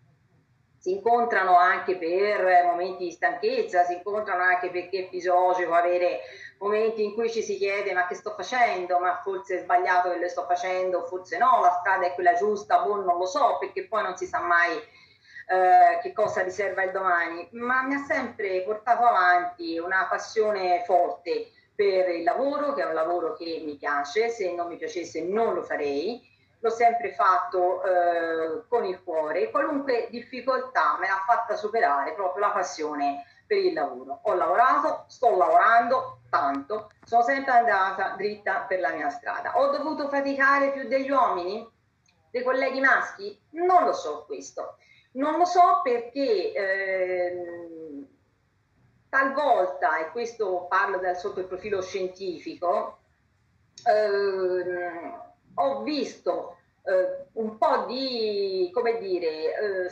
Si incontrano anche per momenti di stanchezza, si incontrano anche perché è fisiologico avere momenti in cui ci si chiede ma che sto facendo, ma forse è sbagliato che lo sto facendo, forse no, la strada è quella giusta, boh, non lo so, perché poi non si sa mai eh, che cosa riserva il domani, ma mi ha sempre portato avanti una passione forte per il lavoro, che è un lavoro che mi piace, se non mi piacesse non lo farei, l'ho sempre fatto eh, con il cuore qualunque difficoltà me l'ha fatta superare proprio la passione per il lavoro. Ho lavorato, sto lavorando tanto, sono sempre andata dritta per la mia strada. Ho dovuto faticare più degli uomini, dei colleghi maschi? Non lo so questo. Non lo so perché eh, talvolta, e questo parlo dal sotto il profilo scientifico, eh, ho visto eh, un po' di, come dire, eh,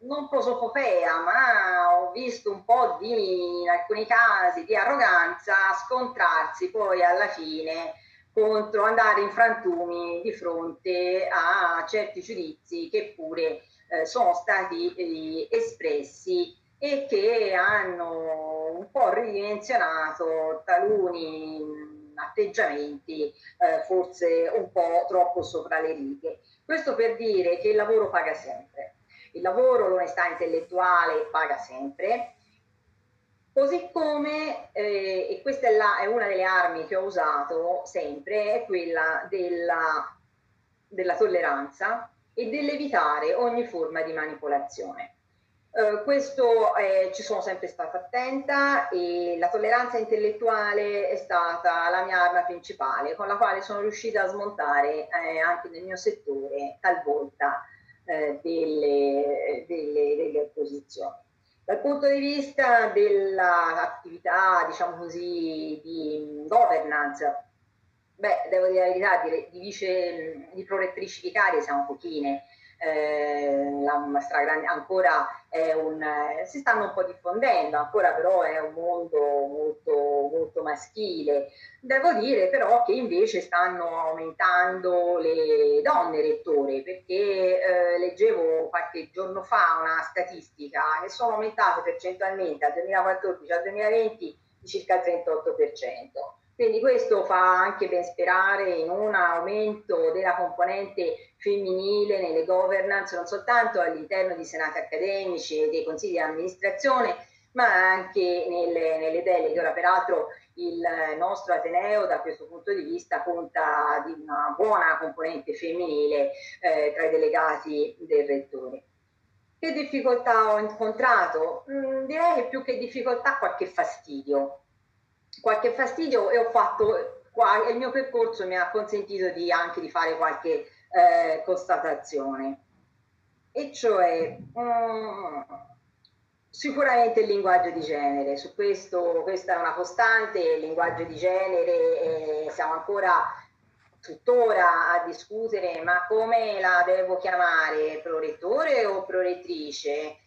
non prosopopea, ma ho visto un po' di, in alcuni casi, di arroganza scontrarsi poi alla fine contro andare in frantumi di fronte a certi giudizi che pure eh, sono stati eh, espressi e che hanno un po' ridimensionato taluni atteggiamenti eh, forse un po' troppo sopra le righe. Questo per dire che il lavoro paga sempre, il lavoro, l'onestà intellettuale paga sempre, così come, eh, e questa è, la, è, una delle armi che ho usato sempre, è quella della, della tolleranza e dell'evitare ogni forma di manipolazione. Uh, questo eh, ci sono sempre stata attenta e la tolleranza intellettuale è stata la mia arma principale, con la quale sono riuscita a smontare eh, anche nel mio settore talvolta eh, delle, delle, delle, opposizioni. Dal punto di vista dell'attività, diciamo così, di governance, beh, devo dire la verità, di, di vice di prorettrici vicarie siamo pochine, eh, la stragrande, ancora è un, si stanno un po' diffondendo, ancora però è un mondo molto, molto maschile. Devo dire però che invece stanno aumentando le donne rettore, perché eh, leggevo qualche giorno fa una statistica che sono aumentate percentualmente dal 2014 al 2020 di circa il 38%. Quindi questo fa anche ben sperare in un aumento della componente femminile nelle governance, non soltanto all'interno di senati accademici e dei consigli di amministrazione, ma anche nelle, nelle deleghe. Ora, peraltro, il nostro Ateneo da questo punto di vista conta di una buona componente femminile eh, tra i delegati del rettore. Che difficoltà ho incontrato? Mm, direi che più che difficoltà qualche fastidio qualche fastidio e ho fatto il mio percorso mi ha consentito di, anche di fare qualche eh, constatazione. E cioè, um, sicuramente il linguaggio di genere, su questo, questa è una costante, il linguaggio di genere, eh, siamo ancora tuttora a discutere, ma come la devo chiamare, prorettore o prorettrice?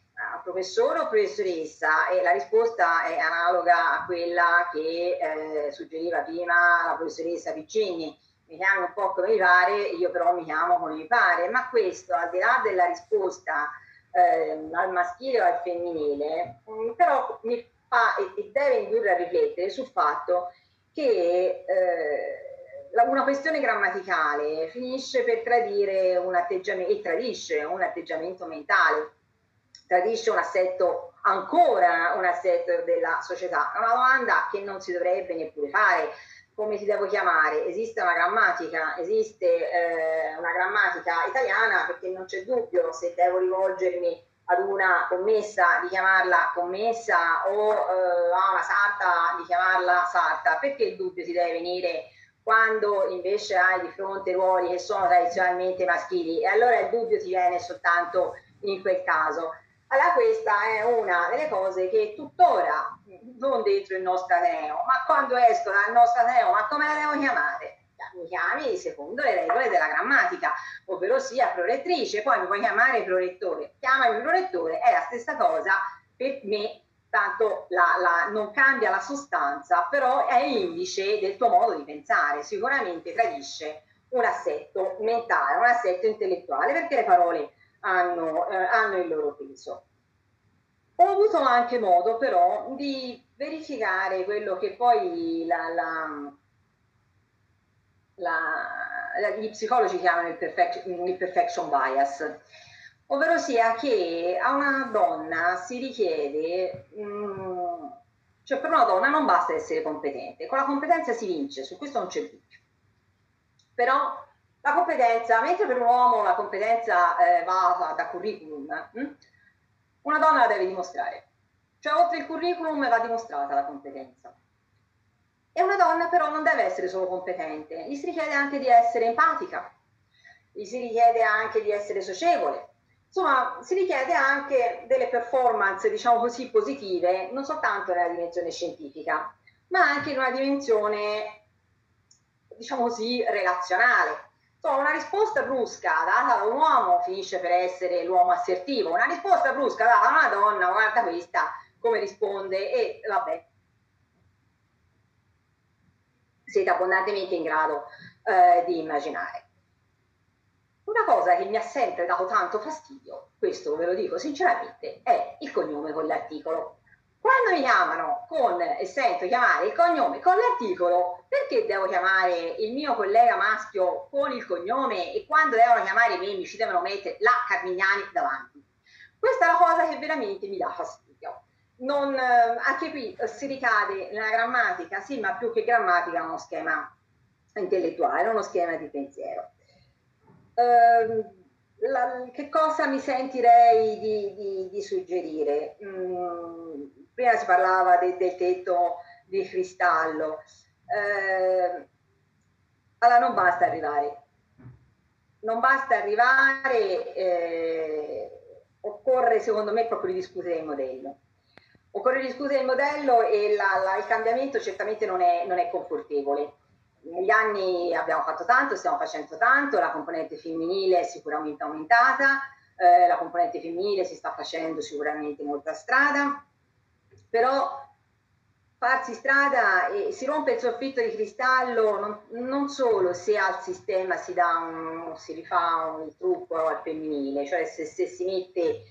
Professore o professoressa? E la risposta è analoga a quella che eh, suggeriva prima la professoressa Piccini. Mi chiamo un po' come mi pare, io però mi chiamo come mi pare, ma questo al di là della risposta eh, al maschile o al femminile, mh, mm, però mi fa e, e, deve indurre a riflettere sul fatto che eh, una questione grammaticale finisce per tradire un atteggiamento e tradisce un atteggiamento mentale tradisce un assetto, ancora un assetto della società. È una domanda che non si dovrebbe neppure fare. Come ti devo chiamare? Esiste una grammatica, esiste eh, una grammatica italiana perché non c'è dubbio se devo rivolgermi ad una commessa di chiamarla commessa o eh, a una sarta di chiamarla sarta, perché il dubbio ti deve venire quando invece hai di fronte ruoli che sono tradizionalmente maschili e allora il dubbio ti viene soltanto in quel caso. Allora questa è una delle cose che tuttora non dentro il nostro Ateneo, ma quando esco dal nostro Ateneo, ma come la devo chiamare? mi chiami secondo le regole della grammatica, ovvero sia prorettrice, poi mi puoi chiamare prorettore, chiamami prorettore, è la stessa cosa per me, tanto la, la, non cambia la sostanza, però è indice del tuo modo di pensare, sicuramente tradisce un assetto mentale, un assetto intellettuale, perché le parole hanno, eh, hanno il loro peso. Ho avuto anche modo però di verificare quello che poi la, la, la, gli psicologi chiamano il, perfect, il perfection bias, ovvero sia che a una donna si richiede, mh, mm, cioè per una donna non basta essere competente, con la competenza si vince, su questo non c'è dubbio. Però la competenza, mentre per un uomo la competenza eh, va da curriculum, hm, una donna la deve dimostrare. Cioè, oltre il curriculum va dimostrata la competenza. E una donna però non deve essere solo competente, gli si richiede anche di essere empatica, gli si richiede anche di essere socievole. Insomma, si richiede anche delle performance, diciamo così, positive, non soltanto nella dimensione scientifica, ma anche in una dimensione, diciamo così, relazionale Insomma, una risposta brusca data da un uomo finisce per essere l'uomo assertivo, una risposta brusca data da una donna, guarda questa come risponde e vabbè, siete abbondantemente in grado eh, di immaginare. Una cosa che mi ha sempre dato tanto fastidio, questo ve lo dico sinceramente, è il cognome con l'articolo. Quando mi chiamano con, e sento chiamare il cognome con l'articolo, perché devo chiamare il mio collega maschio con il cognome e quando devono chiamare me mi ci devono mettere la Carmignani davanti? Questa è la cosa che veramente mi dà fastidio. Non, eh, anche qui si ricade nella grammatica, sì, ma più che grammatica è uno schema intellettuale, uno schema di pensiero. Uh, la, che cosa mi sentirei di, di, di suggerire? Mm, prima si parlava de, del tetto di cristallo. Eh, allora non basta arrivare, non basta arrivare, eh, occorre secondo me proprio ridiscutere il modello. Occorre discutere il modello e la, la, il cambiamento certamente non è, non è confortevole negli anni abbiamo fatto tanto, stiamo facendo tanto, la componente femminile è sicuramente aumentata, eh, la componente femminile si sta facendo sicuramente molta strada, però farsi strada e si rompe il soffitto di cristallo non, non solo se al sistema si, un, si rifà un trucco al femminile, cioè se, se si mette,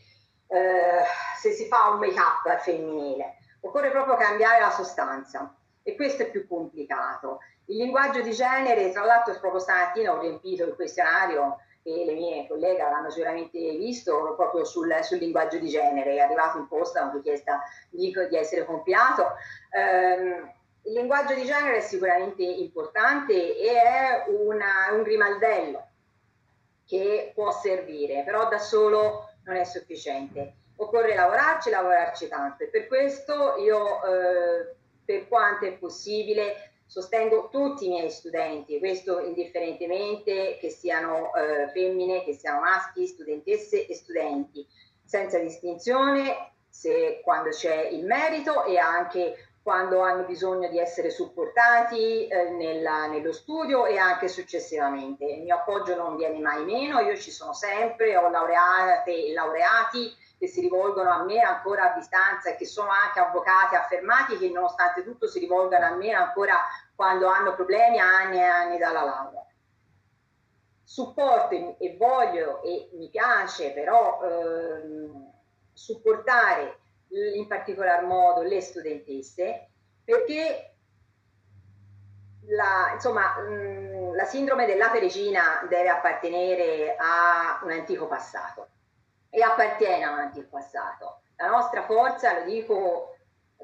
eh, se si fa un make up al femminile, occorre proprio cambiare la sostanza e questo è più complicato. Il linguaggio di genere, tra l'altro proprio stamattina ho riempito il questionario e le mie colleghe l'hanno sicuramente visto proprio sul, sul, linguaggio di genere, è arrivato in posta una richiesta di, di essere compilato. Um, il linguaggio di genere è sicuramente importante e è una, un grimaldello che può servire, però da solo non è sufficiente. Occorre lavorarci, lavorarci tanto e per questo io, eh, per quanto è possibile, sostengo tutti i miei studenti, questo indifferentemente che siano eh, femmine, che siano maschi, studentesse e studenti, senza distinzione se quando c'è il merito e anche quando hanno bisogno di essere supportati eh, nella, nello studio e anche successivamente. Il mio appoggio non viene mai meno, io ci sono sempre, ho laureate e laureati che si rivolgono a me ancora a distanza e che sono anche avvocati affermati che nonostante tutto si rivolgono a me ancora quando hanno problemi anni e anni dalla laurea. Supporto e voglio e mi piace però ehm, supportare in particolar modo le studentesse perché la, insomma, mh, la sindrome dell'ape regina deve appartenere a un antico passato e appartiene a un antico passato. La nostra forza, lo dico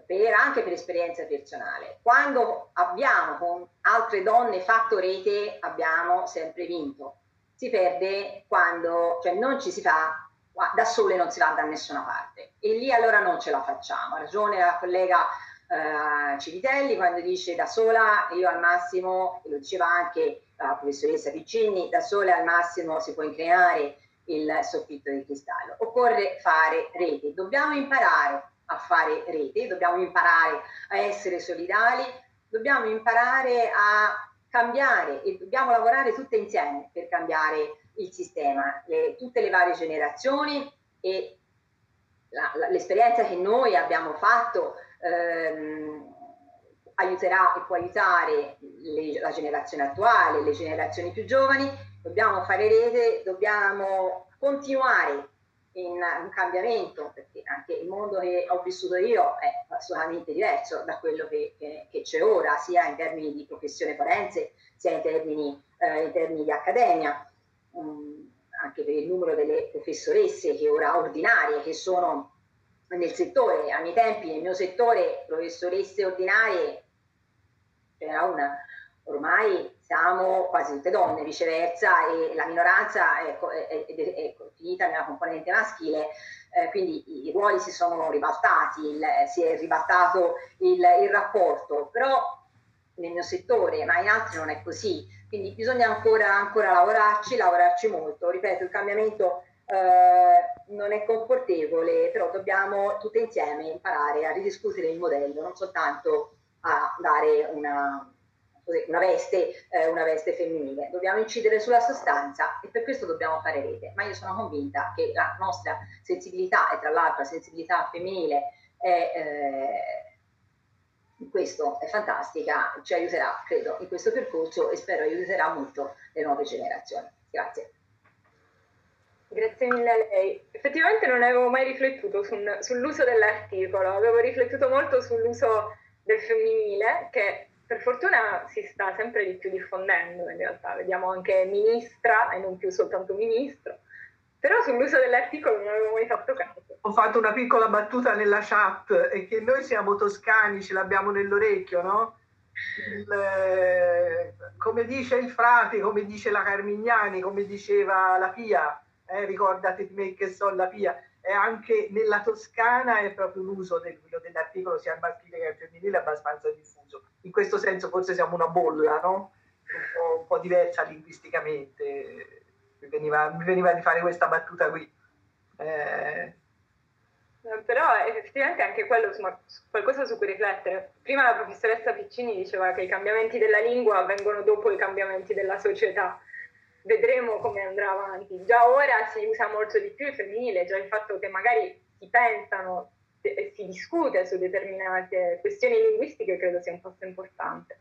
per, anche per esperienza personale, quando abbiamo con altre donne fatto rete abbiamo sempre vinto. Si perde quando cioè non ci si fa da sole non si va da nessuna parte e lì allora non ce la facciamo. Ha ragione la collega eh, Civitelli quando dice da sola io al massimo, lo diceva anche la professoressa Piccini, da sola al massimo si può inclinare il soffitto di cristallo. Occorre fare rete, dobbiamo imparare a fare rete, dobbiamo imparare a essere solidali, dobbiamo imparare a cambiare e dobbiamo lavorare tutte insieme per cambiare il sistema, le, tutte le varie generazioni e la, la, l'esperienza che noi abbiamo fatto ehm, aiuterà e può aiutare le, la generazione attuale, le generazioni più giovani, dobbiamo fare rete, dobbiamo continuare in un cambiamento, perché anche il mondo che ho vissuto io è assolutamente diverso da quello che, che, che c'è ora, sia in termini di professione forense, sia in termini, eh, in termini di accademia, um, anche per il numero delle professoresse che ora ordinarie che sono nel settore. A miei tempi, nel mio settore, professoresse ordinarie c'era una ormai siamo quasi tutte donne, viceversa, e la minoranza è, è, è, è finita nella componente maschile, eh, quindi i, ruoli si sono ribaltati, il, si è ribaltato il, il, rapporto, però nel mio settore, ma in altri non è così, quindi bisogna ancora, ancora lavorarci, lavorarci molto, ripeto, il cambiamento eh, non è confortevole, però dobbiamo tutte insieme imparare a ridiscutere il modello, non soltanto a dare una una veste, eh, una veste femminile, dobbiamo incidere sulla sostanza e per questo dobbiamo fare rete. Ma io sono convinta che la nostra sensibilità, e tra l'altro la sensibilità femminile, è, eh, questo è fantastica, ci aiuterà, credo, in questo percorso e spero aiuterà molto le nuove generazioni. Grazie. Grazie mille a lei. Effettivamente non avevo mai riflettuto su, sull'uso dell'articolo, avevo riflettuto molto sull'uso del femminile che per fortuna si sta sempre di più diffondendo in realtà, vediamo anche ministra e non più soltanto ministro, però sull'uso dell'articolo non avevo mai fatto caso. Ho fatto una piccola battuta nella chat e che noi siamo toscani, ce l'abbiamo nell'orecchio, no? Il, eh, come dice il frate, come dice la Carmignani, come diceva la Pia, eh, ricordate di me che so la Pia, e anche nella Toscana è proprio l'uso del, dell'articolo sia maschile che femminile abbastanza diffuso. In questo senso forse siamo una bolla, no? un, po', un po', diversa linguisticamente. Mi veniva, mi veniva, di fare questa battuta qui. Eh... Però effettivamente anche quello, insomma, qualcosa su cui riflettere. Prima la professoressa Piccini diceva che i cambiamenti della lingua avvengono dopo i cambiamenti della società vedremo come andrà avanti. Già ora si usa molto di più il femminile, già il fatto che magari si pensano e si discute su determinate questioni linguistiche credo sia un passo importante.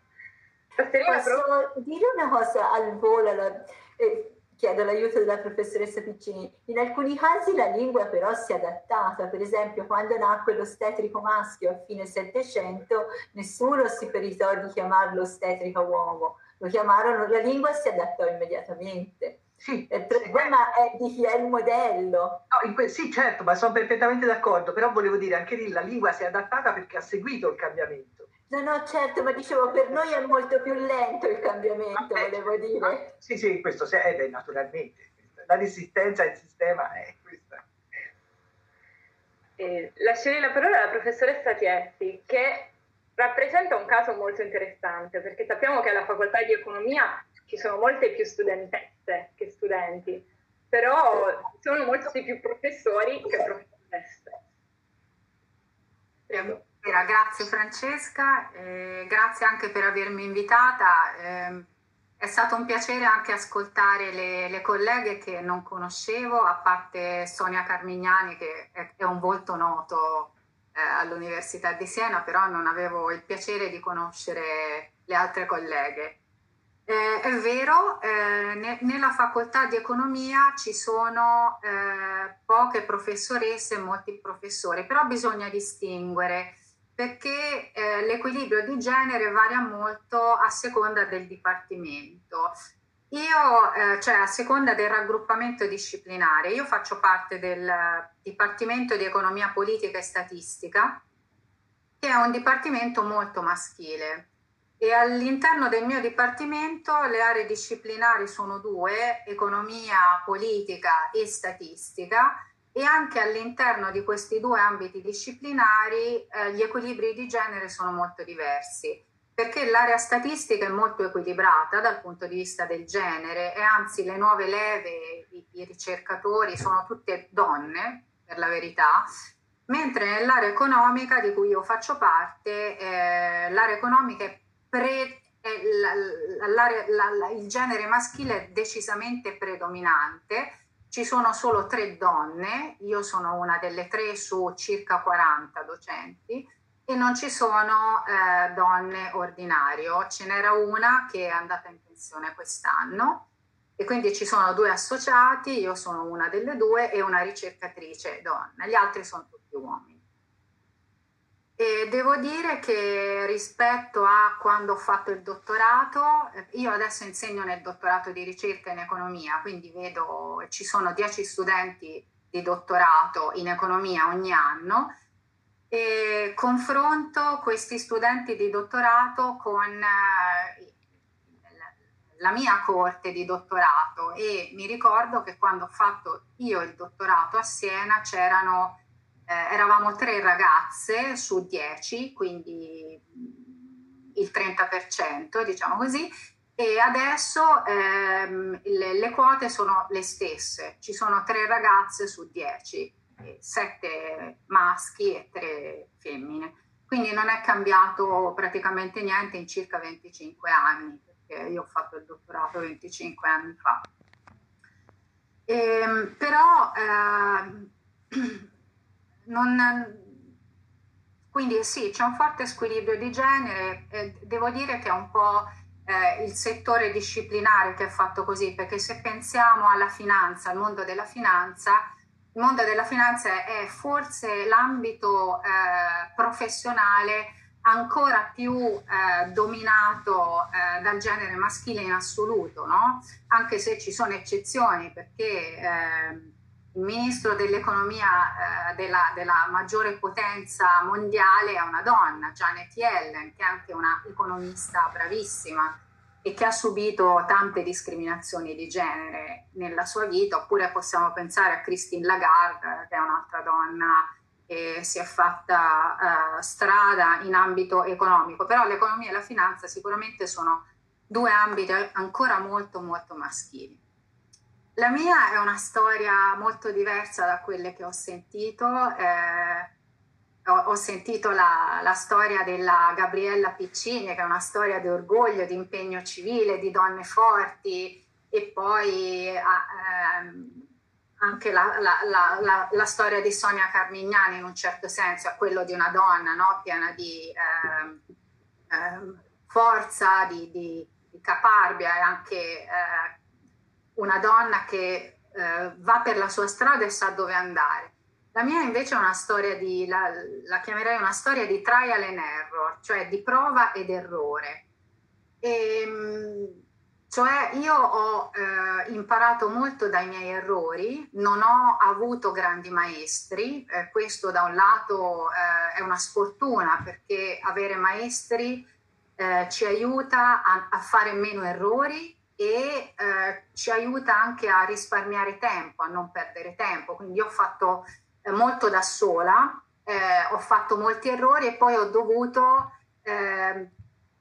Passerina, Posso però... dire una cosa al volo? Eh, chiedo l'aiuto della professoressa Piccini. In alcuni casi la lingua però si è adattata, per esempio quando nacque l'ostetrico maschio a fine Settecento nessuno si peritò di chiamarlo ostetrico uomo, lo chiamarono, la lingua si adattò immediatamente. Sì, il problema sì. è di chi è il modello. No, que- sì, certo, ma sono perfettamente d'accordo, però volevo dire anche lì la lingua si è adattata perché ha seguito il cambiamento. No, no, certo, ma dicevo per noi è molto più lento il cambiamento, ah, volevo dire. Sì, sì, questo è naturalmente. La resistenza al sistema è questa. Eh, lascerei la parola alla professoressa Tietti, che rappresenta un caso molto interessante perché sappiamo che alla facoltà di economia ci sono molte più studentesse che studenti, però ci sono molti più professori che professoresse. Grazie Francesca, eh, grazie anche per avermi invitata. Eh, è stato un piacere anche ascoltare le, le, colleghe che non conoscevo, a parte Sonia Carmignani che è, è un volto noto eh, all'Università di Siena, però non avevo il piacere di conoscere le altre colleghe. Eh, è vero, eh, ne, nella facoltà di economia ci sono eh, poche professoresse e molti professori, però bisogna distinguere perché eh, l'equilibrio di genere varia molto a seconda del dipartimento. Io, eh, cioè a seconda del raggruppamento disciplinare, io faccio parte del Dipartimento di Economia Politica e Statistica, che è un dipartimento molto maschile. E all'interno del mio dipartimento le aree disciplinari sono due, economia politica e statistica, e anche all'interno di questi due ambiti disciplinari eh, gli equilibri di genere sono molto diversi perché l'area statistica è molto equilibrata dal punto di vista del genere e anzi le nuove leve, i, ricercatori sono tutte donne, per la verità, mentre nell'area economica di cui io faccio parte, eh, l'area economica è, pre, la, la, il genere maschile è decisamente predominante. Ci sono solo tre donne, io sono una delle tre su circa 40 docenti e non ci sono eh, donne ordinario. Ce n'era una che è andata in pensione quest'anno e quindi ci sono due associati, io sono una delle due e una ricercatrice donna, gli altri sono tutti uomini. E devo dire che rispetto a quando ho fatto il dottorato, eh, io adesso insegno nel dottorato di ricerca in economia, quindi vedo ci sono 10 studenti di dottorato in economia ogni anno e confronto questi studenti di dottorato con eh, la mia corte di dottorato. E mi ricordo che quando ho fatto io il dottorato a Siena c'erano eh, eravamo tre ragazze su dieci, quindi il 30%, diciamo così, e adesso ehm, le, le, quote sono le stesse, ci sono tre ragazze su dieci, sette maschi e tre femmine. Quindi non è cambiato praticamente niente in circa 25 anni, perché io ho fatto il dottorato 25 anni fa. E, ehm, però eh, non, quindi sì, c'è un forte squilibrio di genere, eh, devo dire che è un po' eh, il settore disciplinare che è fatto così, perché se pensiamo alla finanza, al mondo della finanza, il mondo della finanza è forse l'ambito eh, professionale ancora più eh, dominato eh, dal genere maschile in assoluto, no? anche se ci sono eccezioni, perché eh, il ministro dell'economia eh, della, della, maggiore potenza mondiale è una donna, Janet Yellen, che è anche una economista bravissima e che ha subito tante discriminazioni di genere nella sua vita, oppure possiamo pensare a Christine Lagarde, che è un'altra donna che si è fatta uh, strada in ambito economico, però l'economia e la finanza sicuramente sono due ambiti ancora molto molto maschili. La mia è una storia molto diversa da quelle che ho sentito. Eh, ho, sentito la, la, storia della Gabriella Piccini, che è una storia di orgoglio, di impegno civile, di donne forti, e poi eh, anche la, la, la, storia di Sonia Carmignani in un certo senso, è quello di una donna no? piena di eh, forza, di, di, di, caparbia e anche eh, una donna che eh, va per la sua strada e sa dove andare. La mia invece è una storia di, la, la, chiamerei una storia di trial and error, cioè di prova ed errore. E, ehm, cioè io ho eh, imparato molto dai miei errori, non ho avuto grandi maestri, eh, questo da un lato eh, è una sfortuna perché avere maestri eh, ci aiuta a, a fare meno errori e eh, ci aiuta anche a risparmiare tempo, a non perdere tempo. Quindi ho fatto molto da sola, eh, ho fatto molti errori e poi ho dovuto ehm,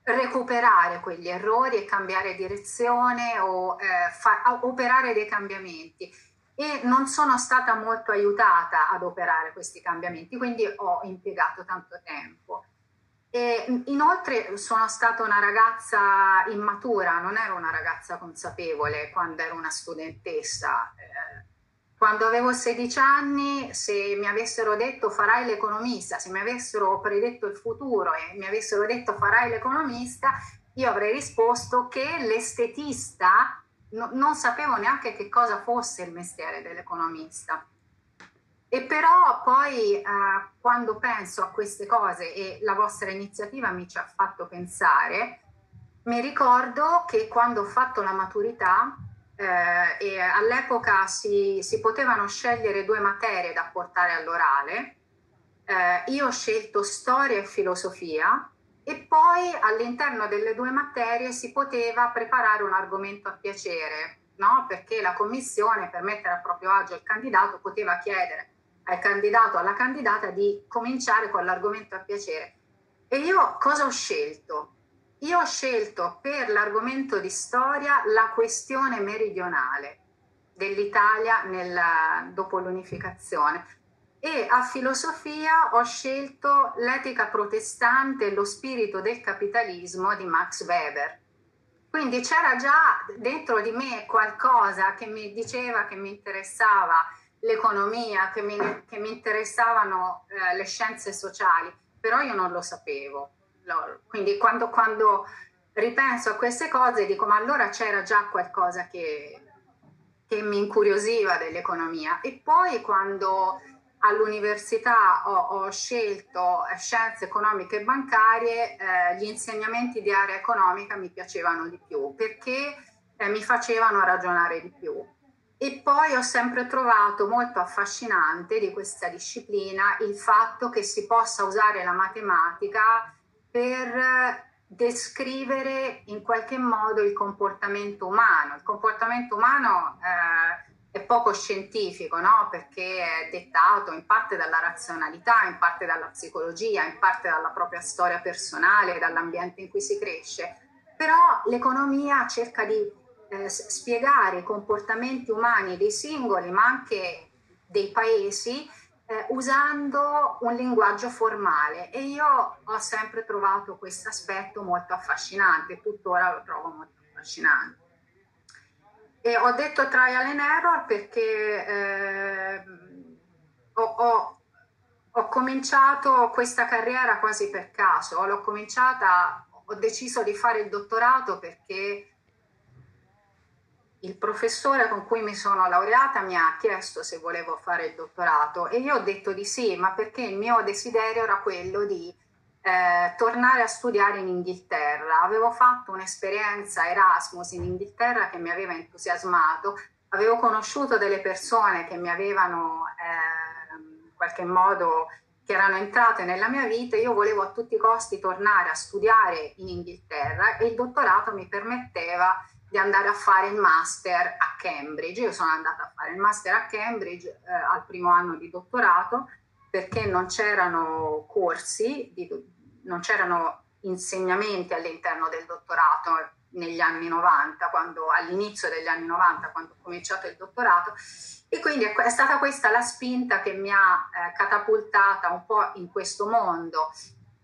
recuperare quegli errori e cambiare direzione o eh, fa- operare dei cambiamenti. E non sono stata molto aiutata ad operare questi cambiamenti, quindi ho impiegato tanto tempo. E inoltre sono stata una ragazza immatura, non ero una ragazza consapevole quando ero una studentessa. Eh, quando avevo 16 anni, se mi avessero detto farai l'economista, se mi avessero predetto il futuro e mi avessero detto farai l'economista, io avrei risposto che l'estetista no, non sapevo neanche che cosa fosse il mestiere dell'economista. E però poi eh, quando penso a queste cose e la vostra iniziativa mi ci ha fatto pensare, mi ricordo che quando ho fatto la maturità eh, e all'epoca si, si, potevano scegliere due materie da portare all'orale, eh, io ho scelto storia e filosofia e poi all'interno delle due materie si poteva preparare un argomento a piacere, no? perché la commissione per mettere a proprio agio il candidato poteva chiedere al candidato o alla candidata di cominciare con l'argomento a piacere. E io cosa ho scelto? Io ho scelto per l'argomento di storia la questione meridionale dell'Italia nel, dopo l'unificazione. e a filosofia ho scelto l'etica protestante e lo spirito del capitalismo di Max Weber. Quindi c'era già dentro di me qualcosa che mi diceva che mi interessava l'economia, che mi, che mi interessavano eh, le scienze sociali, però io non lo sapevo. Quindi quando, quando ripenso a queste cose dico ma allora c'era già qualcosa che, che mi incuriosiva dell'economia. E poi quando all'università ho, ho, scelto eh, scienze economiche e bancarie, eh, gli insegnamenti di area economica mi piacevano di più perché eh, mi facevano ragionare di più. E poi ho sempre trovato molto affascinante di questa disciplina il fatto che si possa usare la matematica per descrivere in qualche modo il comportamento umano. Il comportamento umano eh, è poco scientifico, no? perché è dettato in parte dalla razionalità, in parte dalla psicologia, in parte dalla propria storia personale, dall'ambiente in cui si cresce. Però l'economia cerca di eh, spiegare i comportamenti umani dei singoli, ma anche dei paesi, eh, usando un linguaggio formale. E io ho sempre trovato questo aspetto molto affascinante, tuttora lo trovo molto affascinante. E ho detto trial and error perché eh, ho, ho, ho, cominciato questa carriera quasi per caso. L'ho cominciata, ho deciso di fare il dottorato perché il professore con cui mi sono laureata mi ha chiesto se volevo fare il dottorato e io ho detto di sì, ma perché il mio desiderio era quello di eh, tornare a studiare in Inghilterra. Avevo fatto un'esperienza Erasmus in Inghilterra che mi aveva entusiasmato, avevo conosciuto delle persone che mi avevano eh, in qualche modo che erano entrate nella mia vita, io volevo a tutti i costi tornare a studiare in Inghilterra e il dottorato mi permetteva di andare a fare il master a Cambridge. Io sono andata a fare il master a Cambridge eh, al primo anno di dottorato perché non c'erano corsi di, non c'erano insegnamenti all'interno del dottorato negli anni 90, quando, all'inizio degli anni 90, quando ho cominciato il dottorato, e quindi è stata questa la spinta che mi ha eh, catapultata un po' in questo mondo.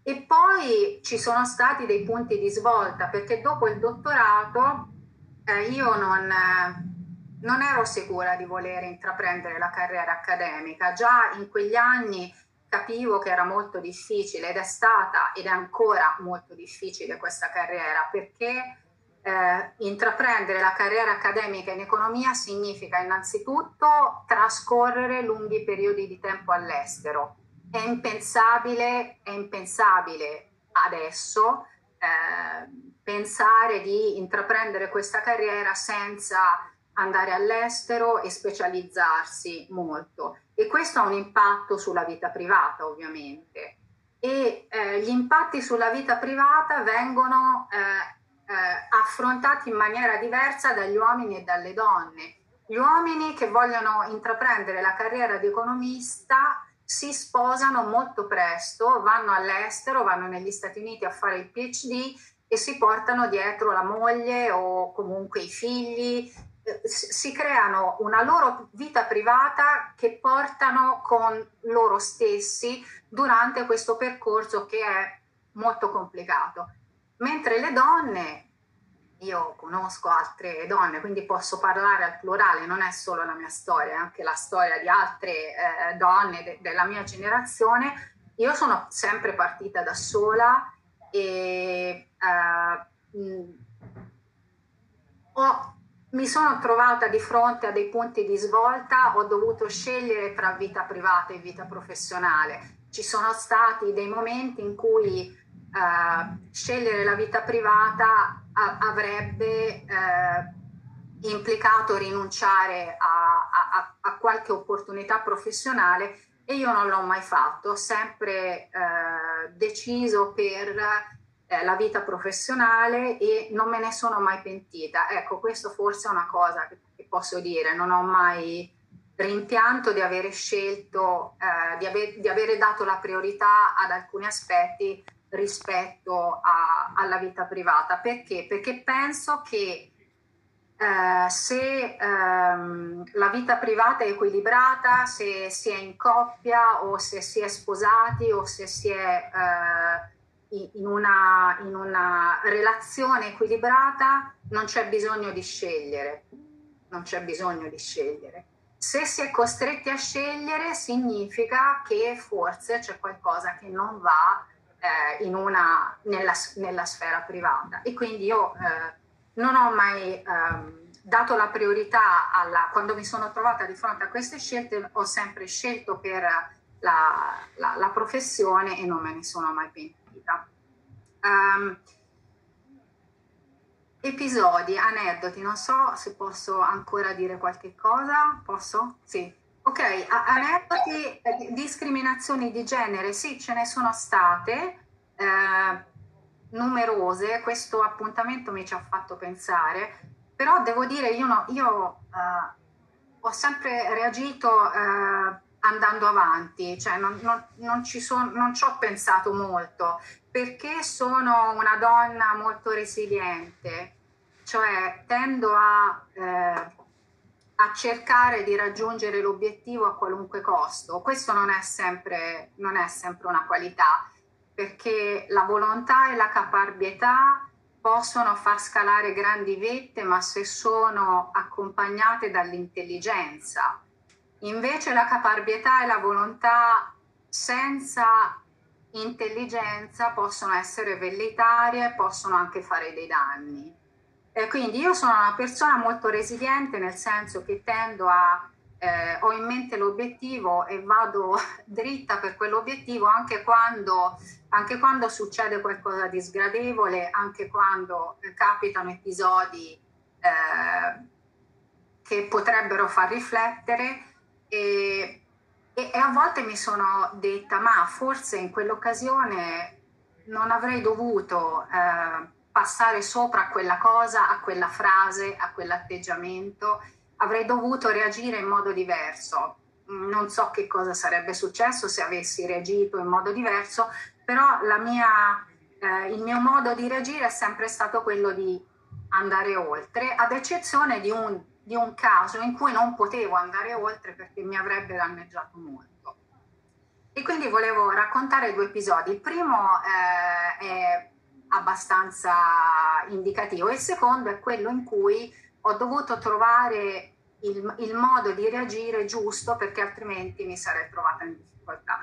E poi ci sono stati dei punti di svolta, perché dopo il dottorato eh, io non, eh, non ero sicura di voler intraprendere la carriera accademica. Già in quegli anni capivo che era molto difficile ed è stata ed è ancora molto difficile questa carriera perché eh, intraprendere la carriera accademica in economia significa innanzitutto trascorrere lunghi periodi di tempo all'estero. È impensabile, è impensabile adesso eh, pensare di intraprendere questa carriera senza andare all'estero e specializzarsi molto e questo ha un impatto sulla vita privata ovviamente e eh, gli impatti sulla vita privata vengono eh, eh, affrontati in maniera diversa dagli uomini e dalle donne. Gli uomini che vogliono intraprendere la carriera di economista si sposano molto presto, vanno all'estero, vanno negli Stati Uniti a fare il PhD e si portano dietro la moglie o comunque i figli si creano una loro vita privata che portano con loro stessi durante questo percorso che è molto complicato. Mentre le donne, io conosco altre donne, quindi posso parlare al plurale, non è solo la mia storia, è anche la storia di altre eh, donne de- della mia generazione. Io sono sempre partita da sola e eh, mh, ho mi sono trovata di fronte a dei punti di svolta, ho dovuto scegliere tra vita privata e vita professionale. Ci sono stati dei momenti in cui eh, scegliere la vita privata a- avrebbe eh, implicato rinunciare a, a, a, qualche opportunità professionale e io non l'ho mai fatto, ho sempre eh, deciso per eh, la vita professionale e non me ne sono mai pentita. Ecco, questo forse è una cosa che, che posso dire, non ho mai rimpianto di avere scelto, eh, di, aver, di avere dato la priorità ad alcuni aspetti rispetto a, alla vita privata. Perché? Perché penso che eh, se ehm, la vita privata è equilibrata, se si è in coppia o se si è sposati o se si è eh, in, una, in una relazione equilibrata, non c'è bisogno di scegliere. Non c'è bisogno di scegliere. Se si è costretti a scegliere significa che forse c'è qualcosa che non va eh, una, nella, nella, sfera privata. E quindi io eh, non ho mai ehm, dato la priorità alla, quando mi sono trovata di fronte a queste scelte, ho sempre scelto per la, la, la professione e non me ne sono mai pentita. Um, episodi, aneddoti, non so se posso ancora dire qualche cosa, posso? Sì. Ok, aneddoti, eh, discriminazioni di genere, sì, ce ne sono state. Eh, numerose, questo appuntamento mi ci ha fatto pensare, però devo dire io, no, io uh, ho sempre reagito uh, andando avanti, cioè non, non, non, ci son, non ci ho pensato molto, perché sono una donna molto resiliente, cioè tendo a, eh, a cercare di raggiungere l'obiettivo a qualunque costo. Questo non è sempre, non è sempre una qualità perché la volontà e la caparbietà possono far scalare grandi vette, ma se sono accompagnate dall'intelligenza. Invece la caparbietà e la volontà senza intelligenza possono essere vellitarie, possono anche fare dei danni. E quindi io sono una persona molto resiliente nel senso che tendo a eh, ho in mente l'obiettivo e vado dritta per quell'obiettivo anche quando, anche quando succede qualcosa di sgradevole, anche quando eh, capitano episodi eh, che potrebbero far riflettere e, e, e a volte mi sono detta ma forse in quell'occasione non avrei dovuto eh, passare sopra a quella cosa, a quella frase, a quell'atteggiamento avrei dovuto reagire in modo diverso. Non so che cosa sarebbe successo se avessi reagito in modo diverso, però mia, eh, il mio modo di reagire è sempre stato quello di andare oltre, ad eccezione di un, di un caso in cui non potevo andare oltre perché mi avrebbe danneggiato molto. E quindi volevo raccontare due episodi. Il primo eh, è abbastanza indicativo, il secondo è quello in cui ho dovuto trovare il, il, modo di reagire giusto perché altrimenti mi sarei trovata in difficoltà.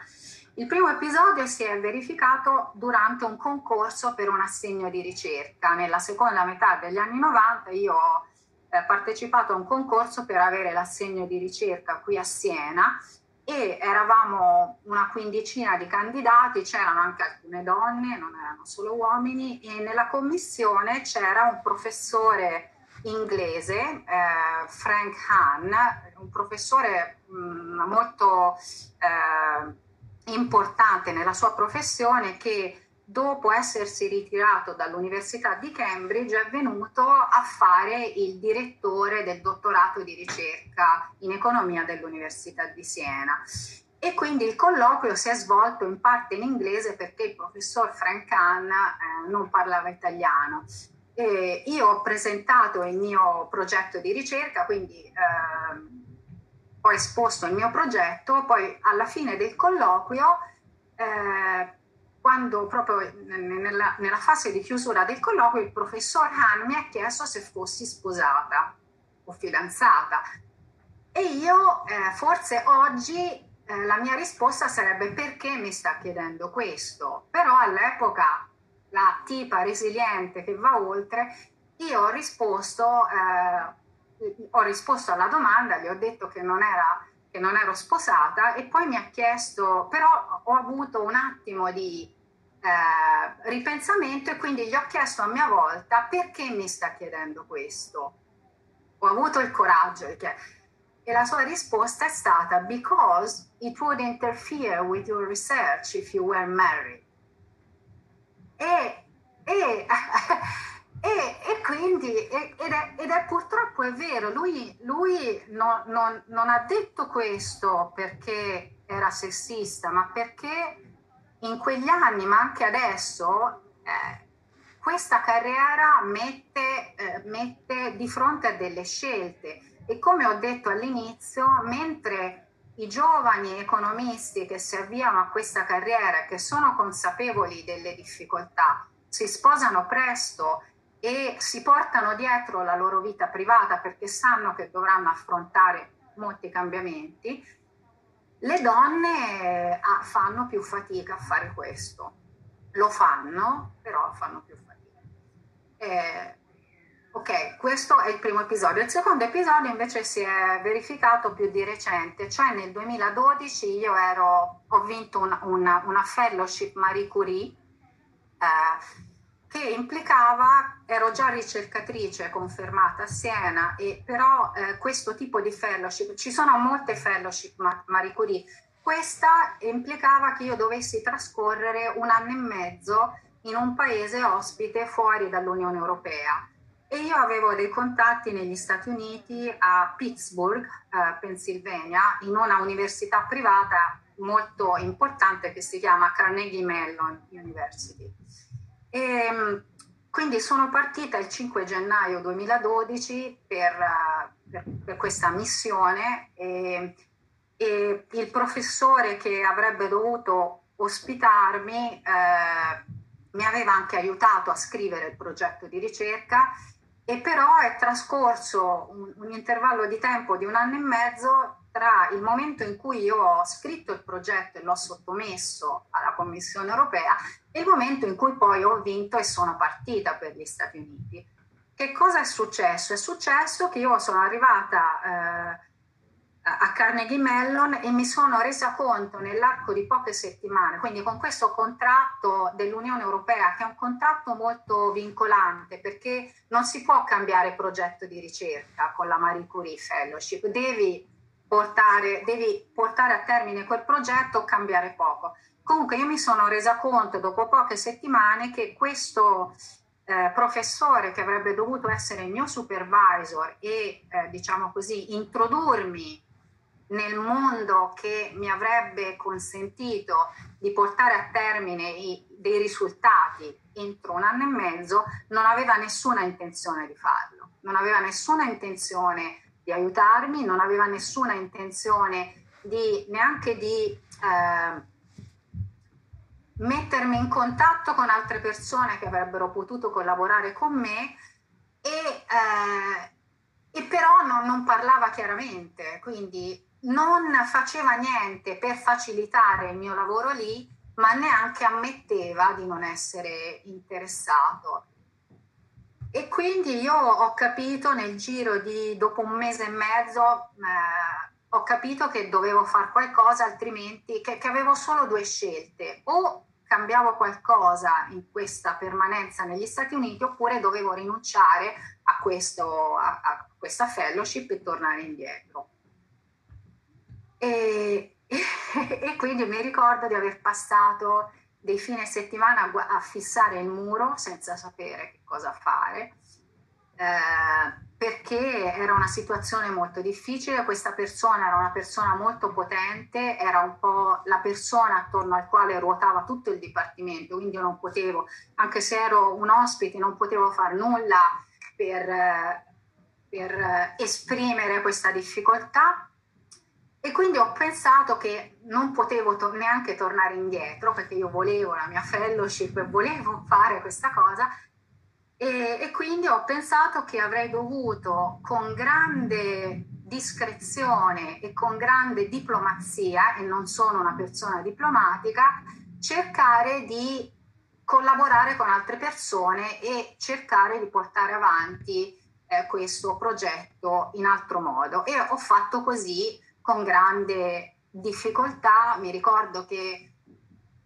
Il primo episodio si è verificato durante un concorso per un assegno di ricerca. Nella seconda metà degli anni 90 io ho eh, partecipato a un concorso per avere l'assegno di ricerca qui a Siena e eravamo una quindicina di candidati, c'erano anche alcune donne, non erano solo uomini e nella commissione c'era un professore inglese, eh, Frank Hahn, un professore mh, mm, molto eh, importante nella sua professione che dopo essersi ritirato dall'Università di Cambridge è venuto a fare il direttore del dottorato di ricerca in economia dell'Università di Siena. E quindi il colloquio si è svolto in parte in inglese perché il professor Frank Hahn eh, non parlava italiano eh, io ho presentato il mio progetto di ricerca, quindi eh, ho esposto il mio progetto, poi alla fine del colloquio, eh, quando proprio nella, nella, fase di chiusura del colloquio, il professor Han mi ha chiesto se fossi sposata o fidanzata. E io eh, forse oggi eh, la mia risposta sarebbe perché mi sta chiedendo questo, però all'epoca la tipa resiliente che va oltre, io ho risposto, eh, ho risposto alla domanda, gli ho detto che non, era, che non ero sposata e poi mi ha chiesto, però ho avuto un attimo di eh, ripensamento e quindi gli ho chiesto a mia volta perché mi sta chiedendo questo. Ho avuto il coraggio chiedere. E la sua risposta è stata because it would interfere with your research if you were married. E, e, e, e quindi, ed è, ed, è, purtroppo è vero, lui, lui no, non, non ha detto questo perché era sessista, ma perché in quegli anni, ma anche adesso, eh, questa carriera mette, eh, mette di fronte a delle scelte. E come ho detto all'inizio, mentre i giovani economisti che si avviano a questa carriera, che sono consapevoli delle difficoltà, si sposano presto e si portano dietro la loro vita privata perché sanno che dovranno affrontare molti cambiamenti, le donne ah, fanno più fatica a fare questo. Lo fanno, però fanno più fatica. Eh, ok, questo è il primo episodio. Il secondo episodio invece si è verificato più di recente, cioè nel 2012 io ero, ho vinto una, una, una fellowship Marie Curie. Eh, che implicava, ero già ricercatrice confermata a Siena, e però eh, questo tipo di fellowship, ci sono molte fellowship Marie Curie, questa implicava che io dovessi trascorrere un anno e mezzo in un paese ospite fuori dall'Unione Europea. E io avevo dei contatti negli Stati Uniti, a Pittsburgh, eh, Pennsylvania, in una università privata molto importante che si chiama Carnegie Mellon University. E, ehm, quindi sono partita il 5 gennaio 2012 per, per, per questa missione e, e, il professore che avrebbe dovuto ospitarmi eh, mi aveva anche aiutato a scrivere il progetto di ricerca e però è trascorso un, un intervallo di tempo di un anno e mezzo tra il momento in cui io ho scritto il progetto e l'ho sottomesso alla Commissione europea e il momento in cui poi ho vinto e sono partita per gli Stati Uniti. Che cosa è successo? È successo che io sono arrivata eh, a Carnegie Mellon e mi sono resa conto nell'arco di poche settimane, quindi con questo contratto dell'Unione Europea, che è un contratto molto vincolante perché non si può cambiare progetto di ricerca con la Marie Curie Fellowship, devi portare, devi portare a termine quel progetto o cambiare poco. Comunque io mi sono resa conto dopo poche settimane che questo eh, professore che avrebbe dovuto essere il mio supervisor e eh, diciamo così introdurmi nel mondo che mi avrebbe consentito di portare a termine i, dei risultati entro un anno e mezzo, non aveva nessuna intenzione di farlo, non aveva nessuna intenzione di aiutarmi, non aveva nessuna intenzione di, neanche di eh, mettermi in contatto con altre persone che avrebbero potuto collaborare con me e, eh, e però non, non parlava chiaramente, quindi non faceva niente per facilitare il mio lavoro lì, ma neanche ammetteva di non essere interessato. E quindi io ho capito nel giro di dopo un mese e mezzo, eh, ho capito che dovevo fare qualcosa, altrimenti che, che, avevo solo due scelte. O cambiavo qualcosa in questa permanenza negli Stati Uniti, oppure dovevo rinunciare a, questo, a, a questa fellowship e tornare indietro. E, e, quindi mi ricordo di aver passato dei fine settimana a, a fissare il muro senza sapere che cosa fare, eh, perché era una situazione molto difficile, questa persona era una persona molto potente, era un po' la persona attorno al quale ruotava tutto il dipartimento, quindi io non potevo, anche se ero un ospite, non potevo fare nulla per, per esprimere questa difficoltà e quindi ho pensato che non potevo to- neanche tornare indietro perché io volevo la mia fellowship e volevo fare questa cosa. E, e quindi ho pensato che avrei dovuto con grande discrezione e con grande diplomazia, e non sono una persona diplomatica, cercare di collaborare con altre persone e cercare di portare avanti eh, questo progetto in altro modo. E ho fatto così con grande difficoltà. Mi ricordo che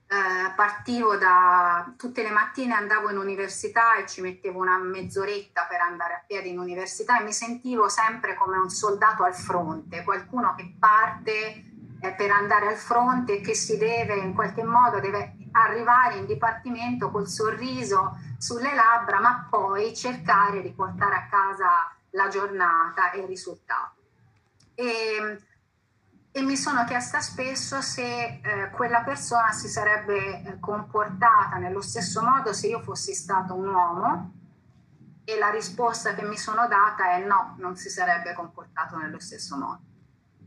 eh, partivo da tutte le mattine andavo in università e ci mettevo una mezz'oretta per andare a piedi in università e mi sentivo sempre come un soldato al fronte, qualcuno che parte eh, per andare al fronte e che si deve in qualche modo deve arrivare in dipartimento col sorriso sulle labbra, ma poi cercare di portare a casa la giornata e il risultato. E, e mi sono chiesta spesso se eh, quella persona si sarebbe eh, comportata nello stesso modo se io fossi stato un uomo e la risposta che mi sono data è no, non si sarebbe comportato nello stesso modo.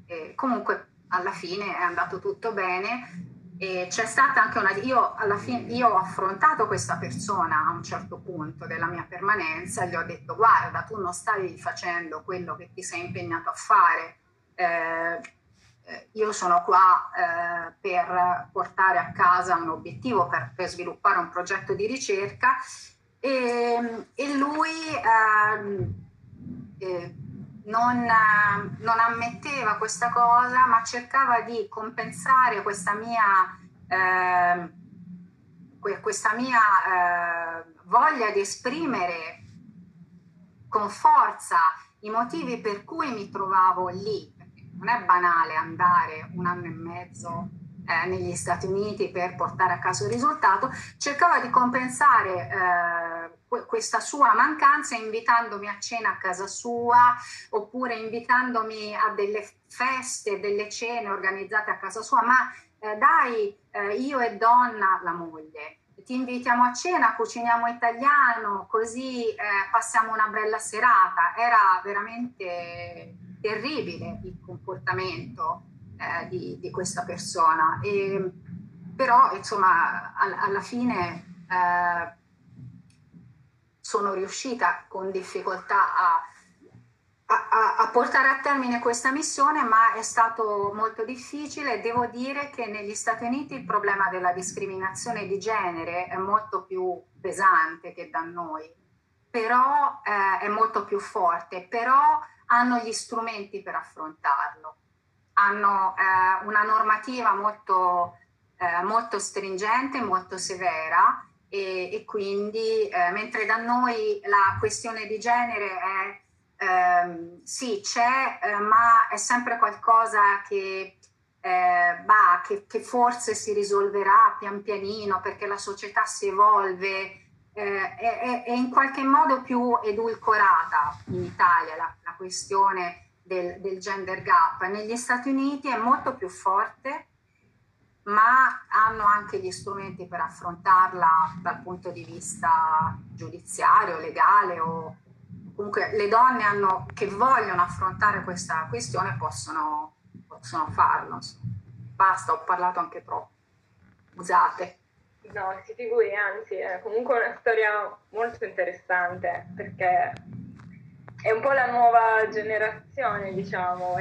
E comunque alla fine è andato tutto bene e c'è stata anche una... Io, alla fine, io ho affrontato questa persona a un certo punto della mia permanenza gli ho detto guarda, tu non stavi facendo quello che ti sei impegnato a fare. Eh io sono qua eh, per portare a casa un obiettivo, per, per, sviluppare un progetto di ricerca e, e lui ehm, eh, non, non, ammetteva questa cosa, ma cercava di compensare questa mia, eh, questa mia eh, voglia di esprimere con forza i motivi per cui mi trovavo lì. Non è banale andare un anno e mezzo eh, negli Stati Uniti per portare a casa il risultato, cercava di compensare eh, questa sua mancanza invitandomi a cena a casa sua oppure invitandomi a delle feste, delle cene organizzate a casa sua, ma eh, dai, eh, io e donna, la moglie, ti invitiamo a cena, cuciniamo italiano, così eh, passiamo una bella serata. Era veramente terribile il comportamento eh, di, di, questa persona. E, però, insomma, all, alla fine eh, sono riuscita con difficoltà a, a, a, portare a termine questa missione, ma è stato molto difficile. Devo dire che negli Stati Uniti il problema della discriminazione di genere è molto più pesante che da noi, però eh, è molto più forte, però hanno gli strumenti per affrontarlo hanno eh, una normativa molto, eh, molto, stringente, molto severa e, e quindi eh, mentre da noi la questione di genere è ehm, sì c'è, eh, ma è sempre qualcosa che, eh, bah, che, che, forse si risolverà pian pianino perché la società si evolve. Eh, è, è, in qualche modo più edulcorata in Italia la, la questione del, del gender gap. Negli Stati Uniti è molto più forte, ma hanno anche gli strumenti per affrontarla dal punto di vista giudiziario, legale o comunque le donne hanno, che vogliono affrontare questa questione possono, possono farlo. Basta, ho parlato anche troppo. Scusate. No, si figuri, anzi, è comunque una storia molto interessante perché è un po' la nuova generazione, diciamo.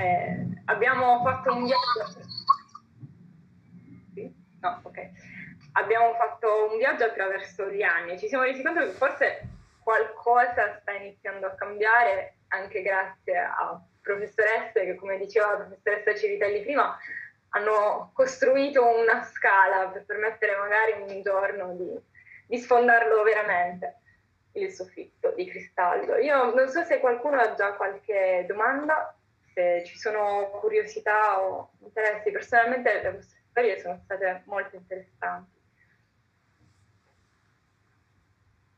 Abbiamo fatto un viaggio. Sì? No, ok. Abbiamo fatto un viaggio attraverso gli anni. Ci siamo resi conto che forse qualcosa sta iniziando a cambiare anche grazie a professoresse che, come diceva la professoressa Civitelli prima, hanno costruito una scala per permettere magari un giorno di, di sfondarlo veramente il soffitto di cristallo. Io non so se qualcuno ha già qualche domanda, se ci sono curiosità o interessi. Personalmente le vostre storie sono state molto interessanti.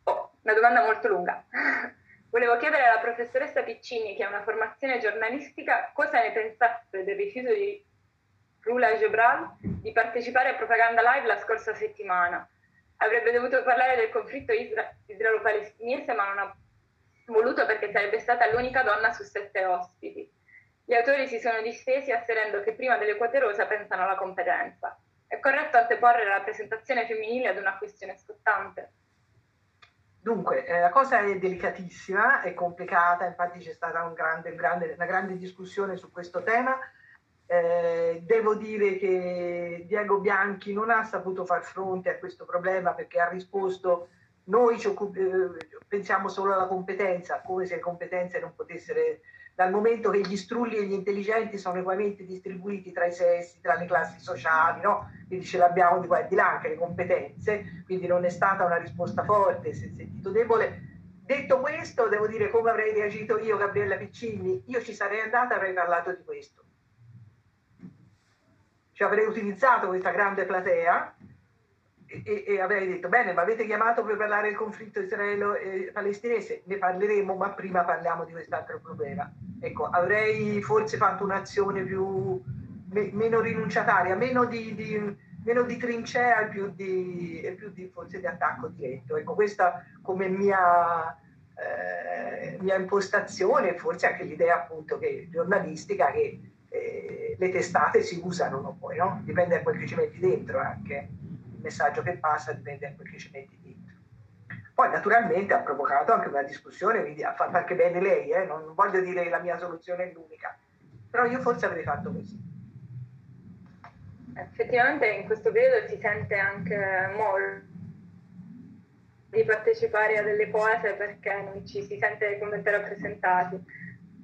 Oh, una domanda molto lunga. Volevo chiedere alla professoressa Piccini, che ha una formazione giornalistica, cosa ne pensasse del rifiuto di Rula Gebral di partecipare a Propaganda Live la scorsa settimana avrebbe dovuto parlare del conflitto isra- israelo-palestinese, ma non ha voluto perché sarebbe stata l'unica donna su sette ospiti. Gli autori si sono distesi asserendo che prima delle quote rosa pensano alla competenza. È corretto anteporre la rappresentazione femminile ad una questione scottante? Dunque, eh, la cosa è delicatissima, è complicata, infatti c'è stata un grande, grande, una grande discussione su questo tema eh, devo dire che Diego Bianchi non ha saputo far fronte a questo problema perché ha risposto noi occup- eh, pensiamo solo alla competenza, come se le competenze non potessero, dal momento che gli strulli e gli intelligenti sono equamente distribuiti tra i sessi, tra le classi sociali, no? quindi ce l'abbiamo di qua e di là anche le competenze, quindi non è stata una risposta forte, si è sentito debole. Detto questo, devo dire come avrei reagito io, Gabriella Piccini, io ci sarei andata, avrei parlato di questo cioè avrei utilizzato questa grande platea e, e, avrei detto bene ma avete chiamato per parlare del conflitto israelo-palestinese ne parleremo ma prima parliamo di quest'altro problema ecco avrei forse fatto un'azione più me, meno rinunciataria, meno di, di, meno di trincea e più di, più di, forse di attacco diretto. Ecco, questa come mia, eh, mia impostazione, forse anche l'idea appunto che, giornalistica che eh, le testate si usano poi, no? Dipende da quel che ci metti dentro anche, il messaggio che passa dipende da quel che ci metti dentro. Poi naturalmente ha provocato anche una discussione, quindi ha fatto anche bene lei, eh? non voglio dire che la mia soluzione è l'unica, però io forse avrei fatto così. Effettivamente in questo periodo si sente anche molto di partecipare a delle cose perché non ci si sente come rappresentati,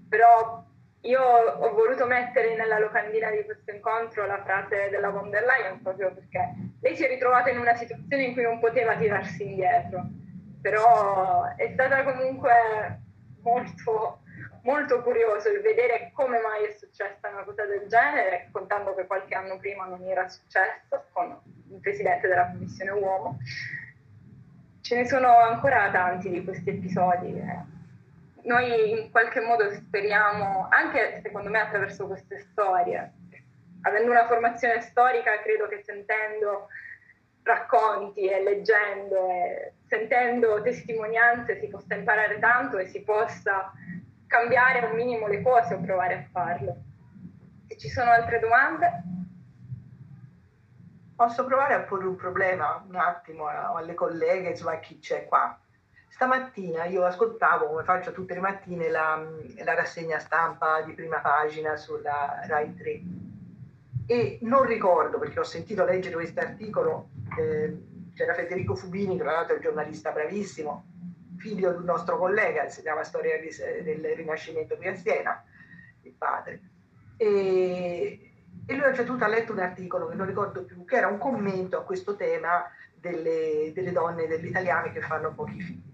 però io ho voluto mettere nella locandina di questo incontro la frase della von der Leyen proprio perché lei si è ritrovata in una situazione in cui non poteva tirarsi indietro, però è stata comunque molto molto curioso il vedere come mai è successa una cosa del genere, contando che qualche anno prima non era successo con il presidente della commissione uomo. Ce ne sono ancora tanti di questi episodi. Eh. Noi in qualche modo speriamo, anche secondo me attraverso queste storie, avendo una formazione storica, credo che sentendo racconti e leggendo e sentendo testimonianze si possa imparare tanto e si possa cambiare un minimo le cose o provare a farlo. Se ci sono altre domande? Posso provare a porre un problema un attimo alle colleghe, insomma a chi c'è qua. Stamattina io ascoltavo, come faccio tutte le mattine, la, la rassegna stampa di prima pagina sulla Rai 3 e non ricordo, perché ho sentito leggere questo articolo, eh, c'era Federico Fubini, tra l'altro è un giornalista bravissimo, figlio di un nostro collega, insegnava storia del Rinascimento qui a Siena, il padre. E, e lui a un certo punto ha letto un articolo, che non ricordo più, che era un commento a questo tema delle, delle donne, delle italiane che fanno pochi figli.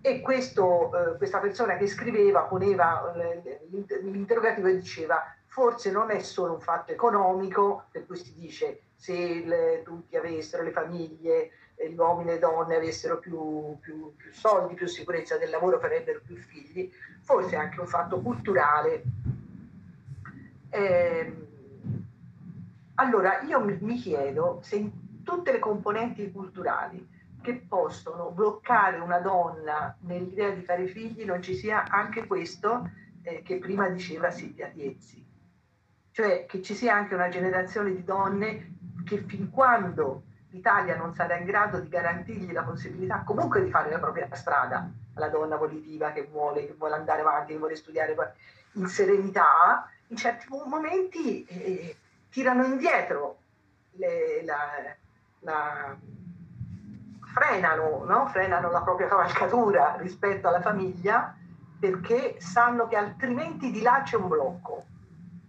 E questo, eh, questa persona che scriveva poneva l'interrogativo e diceva forse non è solo un fatto economico, per cui si dice se le, tutti avessero le famiglie gli uomini e le donne avessero più, più, più, soldi, più sicurezza del lavoro, farebbero più figli, forse anche un fatto culturale. Eh, allora, io mi, mi chiedo se in tutte le componenti culturali che possono bloccare una donna nell'idea di fare figli non ci sia anche questo eh, che prima diceva Silvia Tiezzi, cioè che ci sia anche una generazione di donne che fin quando l'Italia non sarà in grado di garantirgli la possibilità comunque di fare la propria strada alla donna volitiva che vuole, che vuole andare avanti, che vuole studiare in serenità, in certi momenti eh, tirano indietro, le, la, la, frenano, no? frenano la propria cavalcatura rispetto alla famiglia perché sanno che altrimenti di là c'è un blocco.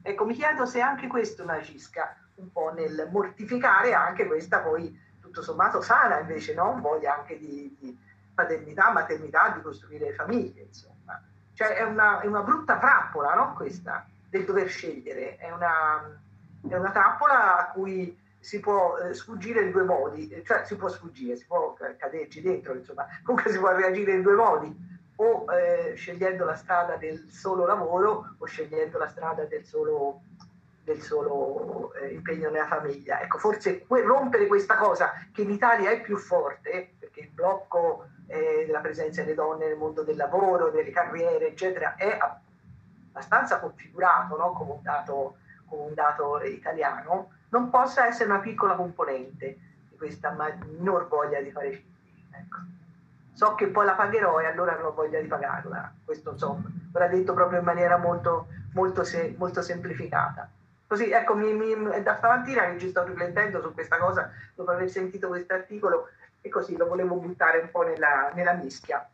Ecco, mi chiedo se anche questo agisca un po' nel mortificare anche questa poi tutto sommato sana invece no? voglia anche di, di, paternità, maternità, di costruire famiglie insomma. Cioè è una, è una brutta trappola no? questa del dover scegliere, è una, è una trappola a cui si può eh, sfuggire in due modi, cioè si può sfuggire, si può caderci dentro, insomma, comunque si può reagire in due modi, o eh, scegliendo la strada del solo lavoro o scegliendo la strada del solo del solo eh, impegno nella famiglia. Ecco, forse que- rompere questa cosa che in Italia è più forte, perché il blocco eh, della presenza delle donne nel mondo del lavoro, delle carriere, eccetera, è abbastanza configurato no? come, un dato, come, un dato, italiano, non possa essere una piccola componente di questa minor voglia di fare figli. Ecco. So che poi la pagherò e allora ho voglia di pagarla. Questo insomma, l'ha detto proprio in maniera molto, molto, se- molto semplificata. Così, ecco, mi, mi, da stamattina che ci sto riflettendo su questa cosa, dopo aver sentito questo articolo, e così lo volevo buttare un po' nella, nella mischia.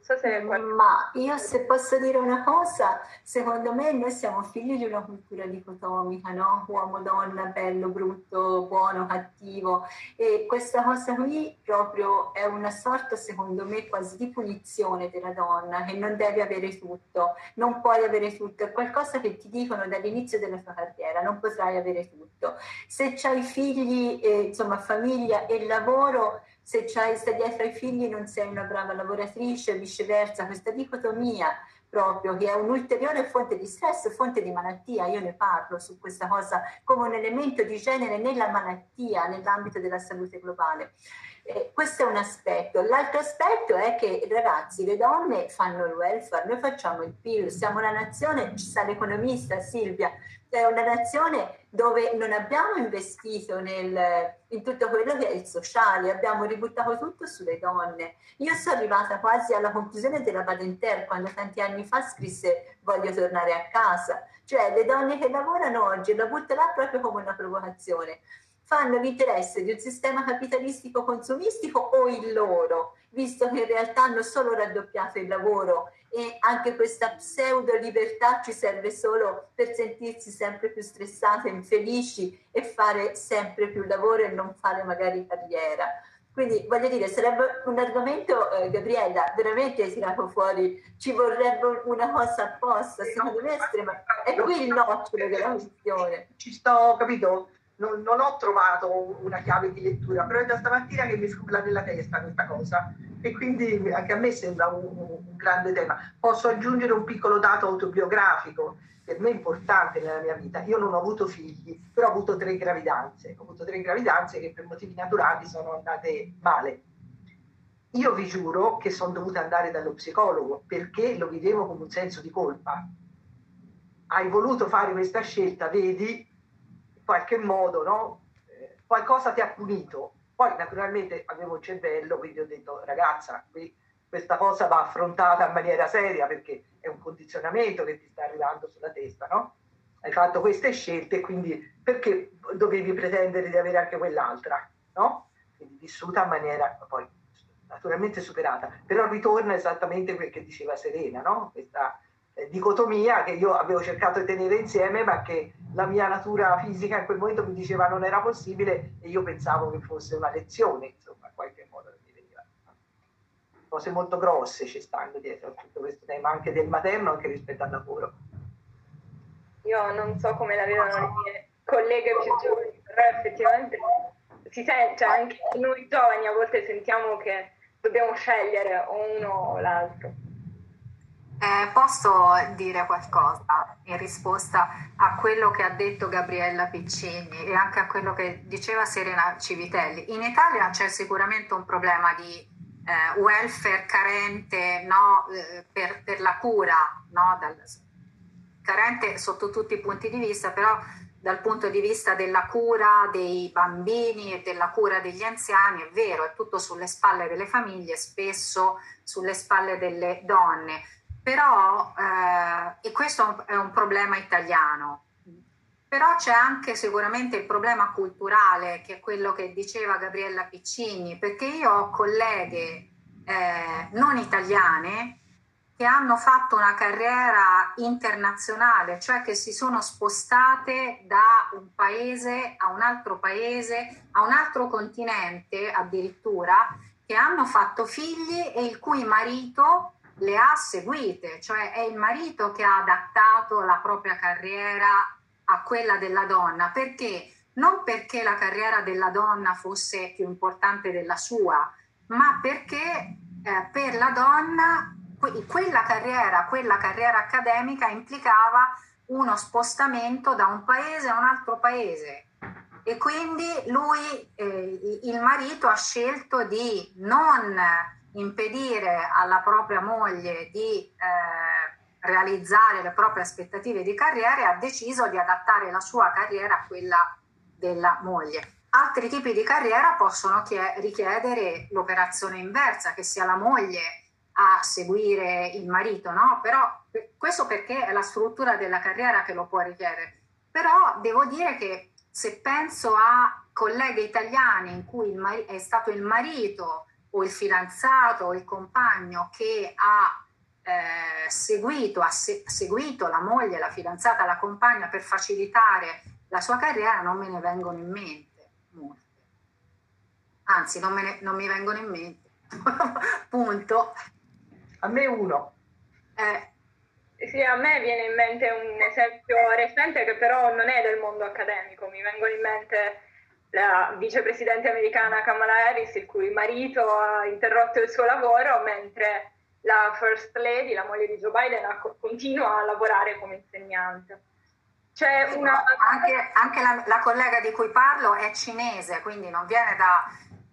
So se Ma io se posso dire una cosa, secondo me noi siamo figli di una cultura dicotomica, no? Uomo, donna, bello, brutto, buono, cattivo. E questa cosa qui proprio è una sorta, secondo me, quasi di punizione della donna, che non deve avere tutto, non puoi avere tutto. È qualcosa che ti dicono dall'inizio della tua carriera, non potrai avere tutto. Se hai figli, eh, insomma, famiglia e lavoro, se c'hai, stai dietro ai figli non sei una brava lavoratrice, viceversa, questa dicotomia proprio, che è un'ulteriore fonte di stress, fonte di malattia. Io ne parlo su questa cosa come un elemento di genere nella malattia, nell'ambito della salute globale. Eh, questo è un aspetto. L'altro aspetto è che ragazzi, le donne fanno il welfare, noi facciamo il PIL, siamo una nazione, ci sta l'economista Silvia, è una nazione dove non abbiamo investito nel, in tutto quello che è il sociale, abbiamo ributtato tutto sulle donne. Io sono arrivata quasi alla conclusione della Badenter quando tanti anni fa scrisse voglio tornare a casa, cioè le donne che lavorano oggi, la butto là proprio come una provocazione fanno l'interesse di un sistema capitalistico consumistico o il loro, visto che in realtà hanno solo raddoppiato il lavoro e anche questa pseudo libertà ci serve solo per sentirsi sempre più stressate, infelici e fare sempre più lavoro e non fare magari carriera. Quindi voglio dire, sarebbe un argomento, eh, Gabriella, veramente tirato fuori, ci vorrebbe una cosa apposta, secondo me estrema. È qui il nocciolo della questione. Ci sto, capito? Non, non, ho trovato una chiave di lettura, però è da stamattina che mi scuola nella testa questa cosa e quindi anche a me sembra un, un, grande tema. Posso aggiungere un piccolo dato autobiografico, per me importante nella mia vita. Io non ho avuto figli, però ho avuto tre gravidanze. Ho avuto tre gravidanze che per motivi naturali sono andate male. Io vi giuro che sono dovuta andare dallo psicologo perché lo vedevo come un senso di colpa. Hai voluto fare questa scelta, vedi, qualche modo no? eh, qualcosa ti ha punito. Poi naturalmente avevo il cervello, quindi ho detto ragazza, qui questa cosa va affrontata in maniera seria perché è un condizionamento che ti sta arrivando sulla testa, no? Hai fatto queste scelte, quindi perché dovevi pretendere di avere anche quell'altra, no? Quindi vissuta in maniera poi naturalmente superata, però ritorna esattamente quel che diceva Serena, no? Questa dicotomia che io avevo cercato di tenere insieme, ma che la mia natura fisica in quel momento mi diceva non era possibile e io pensavo che fosse una lezione, insomma, in qualche modo mi veniva. Cose molto grosse ci stanno dietro a tutto questo tema, anche del materno, anche rispetto al lavoro. Io non so come la vedono le mie colleghe più giovani, però effettivamente si sente, cioè anche noi giovani a volte sentiamo che dobbiamo scegliere o uno o l'altro. Eh, posso dire qualcosa in risposta a quello che ha detto Gabriella Piccini e anche a quello che diceva Serena Civitelli. In Italia c'è sicuramente un problema di eh, welfare carente no, eh, per, per, la cura, no, dal, carente sotto tutti i punti di vista, però dal punto di vista della cura dei bambini e della cura degli anziani, è vero, è tutto sulle spalle delle famiglie, spesso sulle spalle delle donne però, eh, e questo è un problema italiano, però c'è anche sicuramente il problema culturale, che è quello che diceva Gabriella Piccini, perché io ho colleghe eh, non italiane che hanno fatto una carriera internazionale, cioè che si sono spostate da un paese a un altro paese, a un altro continente addirittura, che hanno fatto figli e il cui marito le ha seguite, cioè è il marito che ha adattato la propria carriera a quella della donna, perché? Non perché la carriera della donna fosse più importante della sua, ma perché eh, per la donna que- quella carriera, quella carriera accademica implicava uno spostamento da un paese a un altro paese. E quindi lui, eh, il marito, ha scelto di non impedire alla propria moglie di eh, realizzare le proprie aspettative di carriera e ha deciso di adattare la sua carriera a quella della moglie. Altri tipi di carriera possono richiedere l'operazione inversa, che sia la moglie a seguire il marito, no? Però questo perché è la struttura della carriera che lo può richiedere. Però devo dire che se penso a colleghe italiane in cui mar- è stato il marito o il fidanzato o il compagno che ha eh, seguito, ha se- seguito la moglie, la fidanzata, la compagna per facilitare la sua carriera, non me ne vengono in mente molte. Anzi, non, ne, non mi vengono in mente. Punto. A me uno. Eh, sì, a me viene in mente un esempio recente che però non è del mondo accademico, mi vengono in mente la vicepresidente americana Kamala Harris, il cui marito ha interrotto il suo lavoro mentre la First Lady, la moglie di Joe Biden, continua a lavorare come insegnante. C'è una... Anche, anche la, la, collega di cui parlo è cinese, quindi non viene da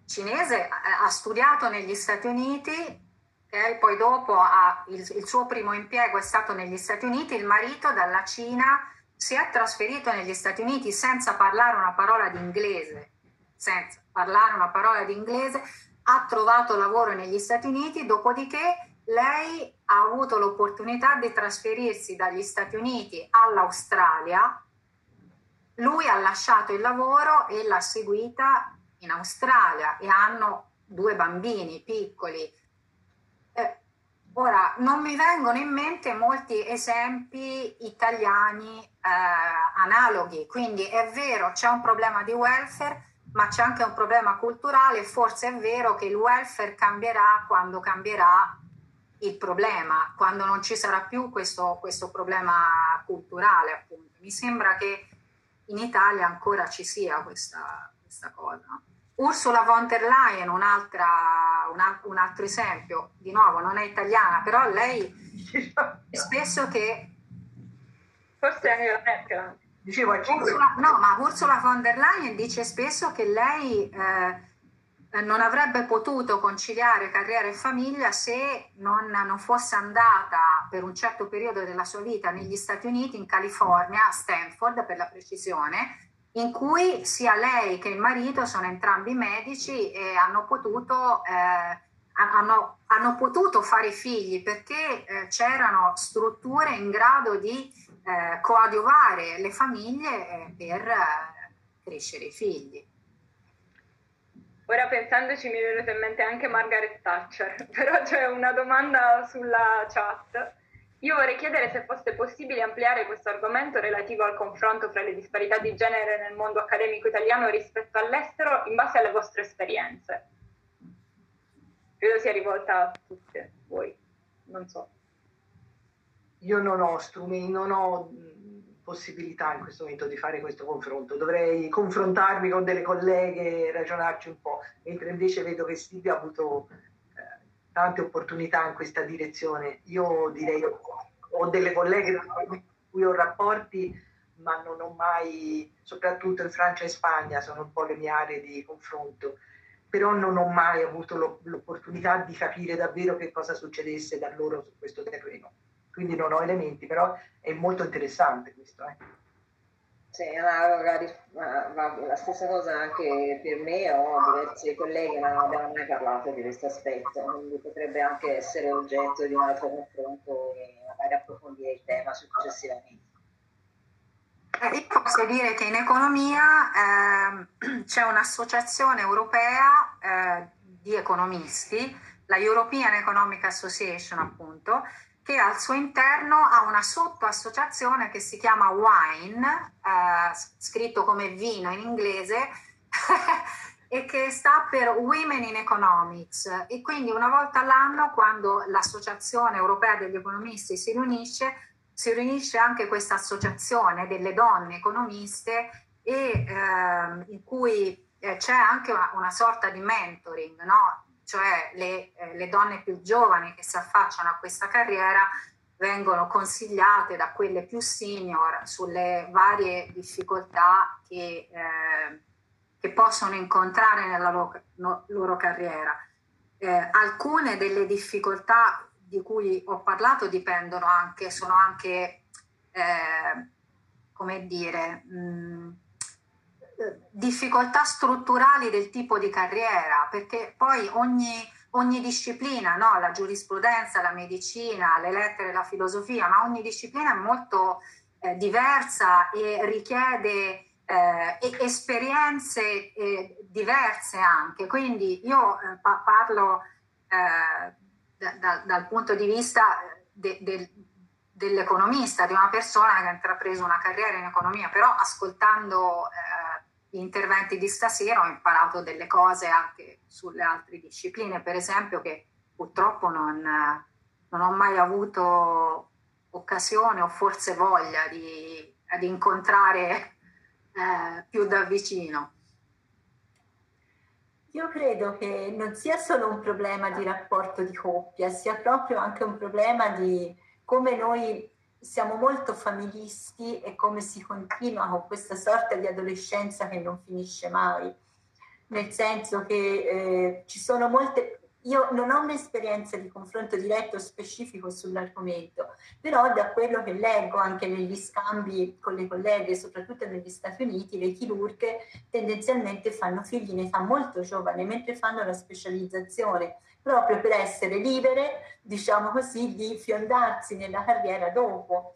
cinese, ha studiato negli Stati Uniti, okay? poi dopo ha, il, il suo primo impiego è stato negli Stati Uniti, il marito dalla Cina si è trasferito negli Stati Uniti senza parlare una parola di inglese, senza parlare una parola di inglese, ha trovato lavoro negli Stati Uniti, dopodiché lei ha avuto l'opportunità di trasferirsi dagli Stati Uniti all'Australia, lui ha lasciato il lavoro e l'ha seguita in Australia e hanno due bambini piccoli. Eh, ora, non mi vengono in mente molti esempi italiani eh, analoghi, quindi è vero, c'è un problema di welfare, ma c'è anche un problema culturale, forse è vero che il welfare cambierà quando cambierà il problema, quando non ci sarà più questo, questo problema culturale, appunto. Mi sembra che in Italia ancora ci sia questa, questa cosa. Ursula von der Leyen, un, un altro esempio, di nuovo non è italiana, però lei spesso che... Forse anche la Merkel. Dicevo, Ursula, no, ma Ursula von der Leyen dice spesso che lei... Eh, eh, non avrebbe potuto conciliare carriera e famiglia se non, non, fosse andata per un certo periodo della sua vita negli Stati Uniti, in California, a Stanford per la precisione, in cui sia lei che il marito sono entrambi medici e hanno potuto, eh, hanno, hanno potuto fare figli perché eh, c'erano strutture in grado di eh, coadiuvare le famiglie eh, per eh, crescere i figli. Ora pensandoci mi è venuta in mente anche Margaret Thatcher, però c'è una domanda sulla chat. Io vorrei chiedere se fosse possibile ampliare questo argomento relativo al confronto fra le disparità di genere nel mondo accademico italiano rispetto all'estero in base alle vostre esperienze. Credo sia rivolta a tutte voi, non so. Io non ho strumenti, non ho possibilità in questo momento di fare questo confronto. Dovrei confrontarmi con delle colleghe e ragionarci un po', mentre invece vedo che Silvia ha avuto tante opportunità in questa direzione. Io direi ho delle colleghe con cui ho rapporti, ma non ho mai, soprattutto in Francia e Spagna, sono un po' le mie aree di confronto, però non ho mai avuto l'opportunità di capire davvero che cosa succedesse da loro su questo terreno quindi non ho elementi, però è molto interessante questo. Eh. Sì, la stessa cosa anche per me, ho diversi colleghi non abbiamo mai parlato di questo aspetto, quindi potrebbe anche essere oggetto di un altro confronto e magari approfondire il tema successivamente. Eh, io posso dire che in economia eh, c'è un'associazione europea eh, di economisti, la European Economic Association appunto, che al suo interno ha una sottoassociazione che si chiama WINE, eh, scritto come vino in inglese, e che sta per Women in Economics. E quindi una volta all'anno, quando l'Associazione Europea degli Economisti si riunisce, si riunisce anche questa associazione delle donne economiste e eh, in cui eh, c'è anche una, una sorta di mentoring, no? Cioè le, eh, le donne più giovani che si affacciano a questa carriera vengono consigliate da quelle più senior sulle varie difficoltà che, eh, che possono incontrare nella loro, no, loro carriera. Eh, alcune delle difficoltà di cui ho parlato dipendono anche, sono anche, eh, come dire, mh, difficoltà strutturali del tipo di carriera, perché poi ogni, ogni disciplina, no? la giurisprudenza, la medicina, le lettere, la filosofia, ma ogni disciplina è molto eh, diversa e richiede eh, esperienze eh, diverse anche. Quindi io eh, pa- parlo eh, da, da, dal punto di vista de, de, dell'economista, di una persona che ha intrapreso una carriera in economia, però ascoltando eh, interventi di stasera ho imparato delle cose anche sulle altre discipline, per esempio che purtroppo non, non ho mai avuto occasione o forse voglia di, di incontrare eh, più da vicino. Io credo che non sia solo un problema di rapporto di coppia, sia proprio anche un problema di come noi siamo molto familisti e come si continua con questa sorta di adolescenza che non finisce mai, nel senso che eh, ci sono molte io non ho un'esperienza di confronto diretto specifico sull'argomento, però da quello che leggo anche negli scambi con le colleghe, soprattutto negli Stati Uniti, le chirurghe tendenzialmente fanno figli in età molto giovane, mentre fanno la specializzazione, proprio per essere libere, diciamo così, di fiondarsi nella carriera dopo.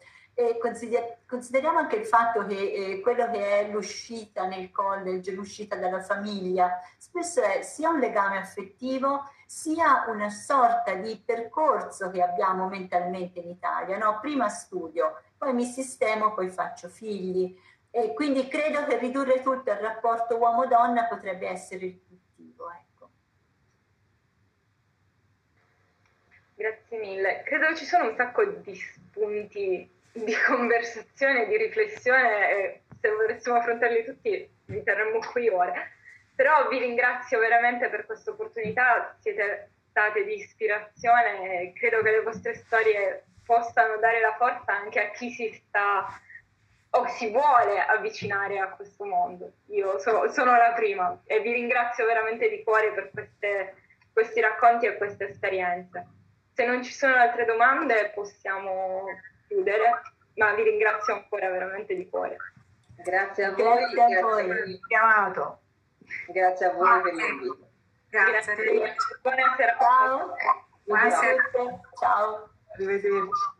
Consider- consideriamo anche il fatto che eh, quello che è l'uscita nel college, l'uscita dalla famiglia, spesso è sia un legame affettivo sia una sorta di percorso che abbiamo mentalmente in Italia. No? Prima studio, poi mi sistemo, poi faccio figli. E quindi credo che ridurre tutto al rapporto uomo-donna potrebbe essere riduttivo. Ecco. Grazie mille. Credo ci sono un sacco di spunti di conversazione, di riflessione e se volessimo affrontarli tutti vi terremmo qui ore. Però vi ringrazio veramente per questa opportunità, siete state di ispirazione e credo che le vostre storie possano dare la forza anche a chi si sta o si vuole avvicinare a questo mondo. Io so, sono la prima e vi ringrazio veramente di cuore per queste, questi racconti e queste esperienze. Se non ci sono altre domande possiamo chiudere, ma vi ringrazio ancora veramente di cuore. Grazie a voi. Grazie a voi. Chiamato. Grazie a voi per l'invito. Grazie. Grazie. Buonasera. Ciao. Buonasera. Ciao. Arrivederci.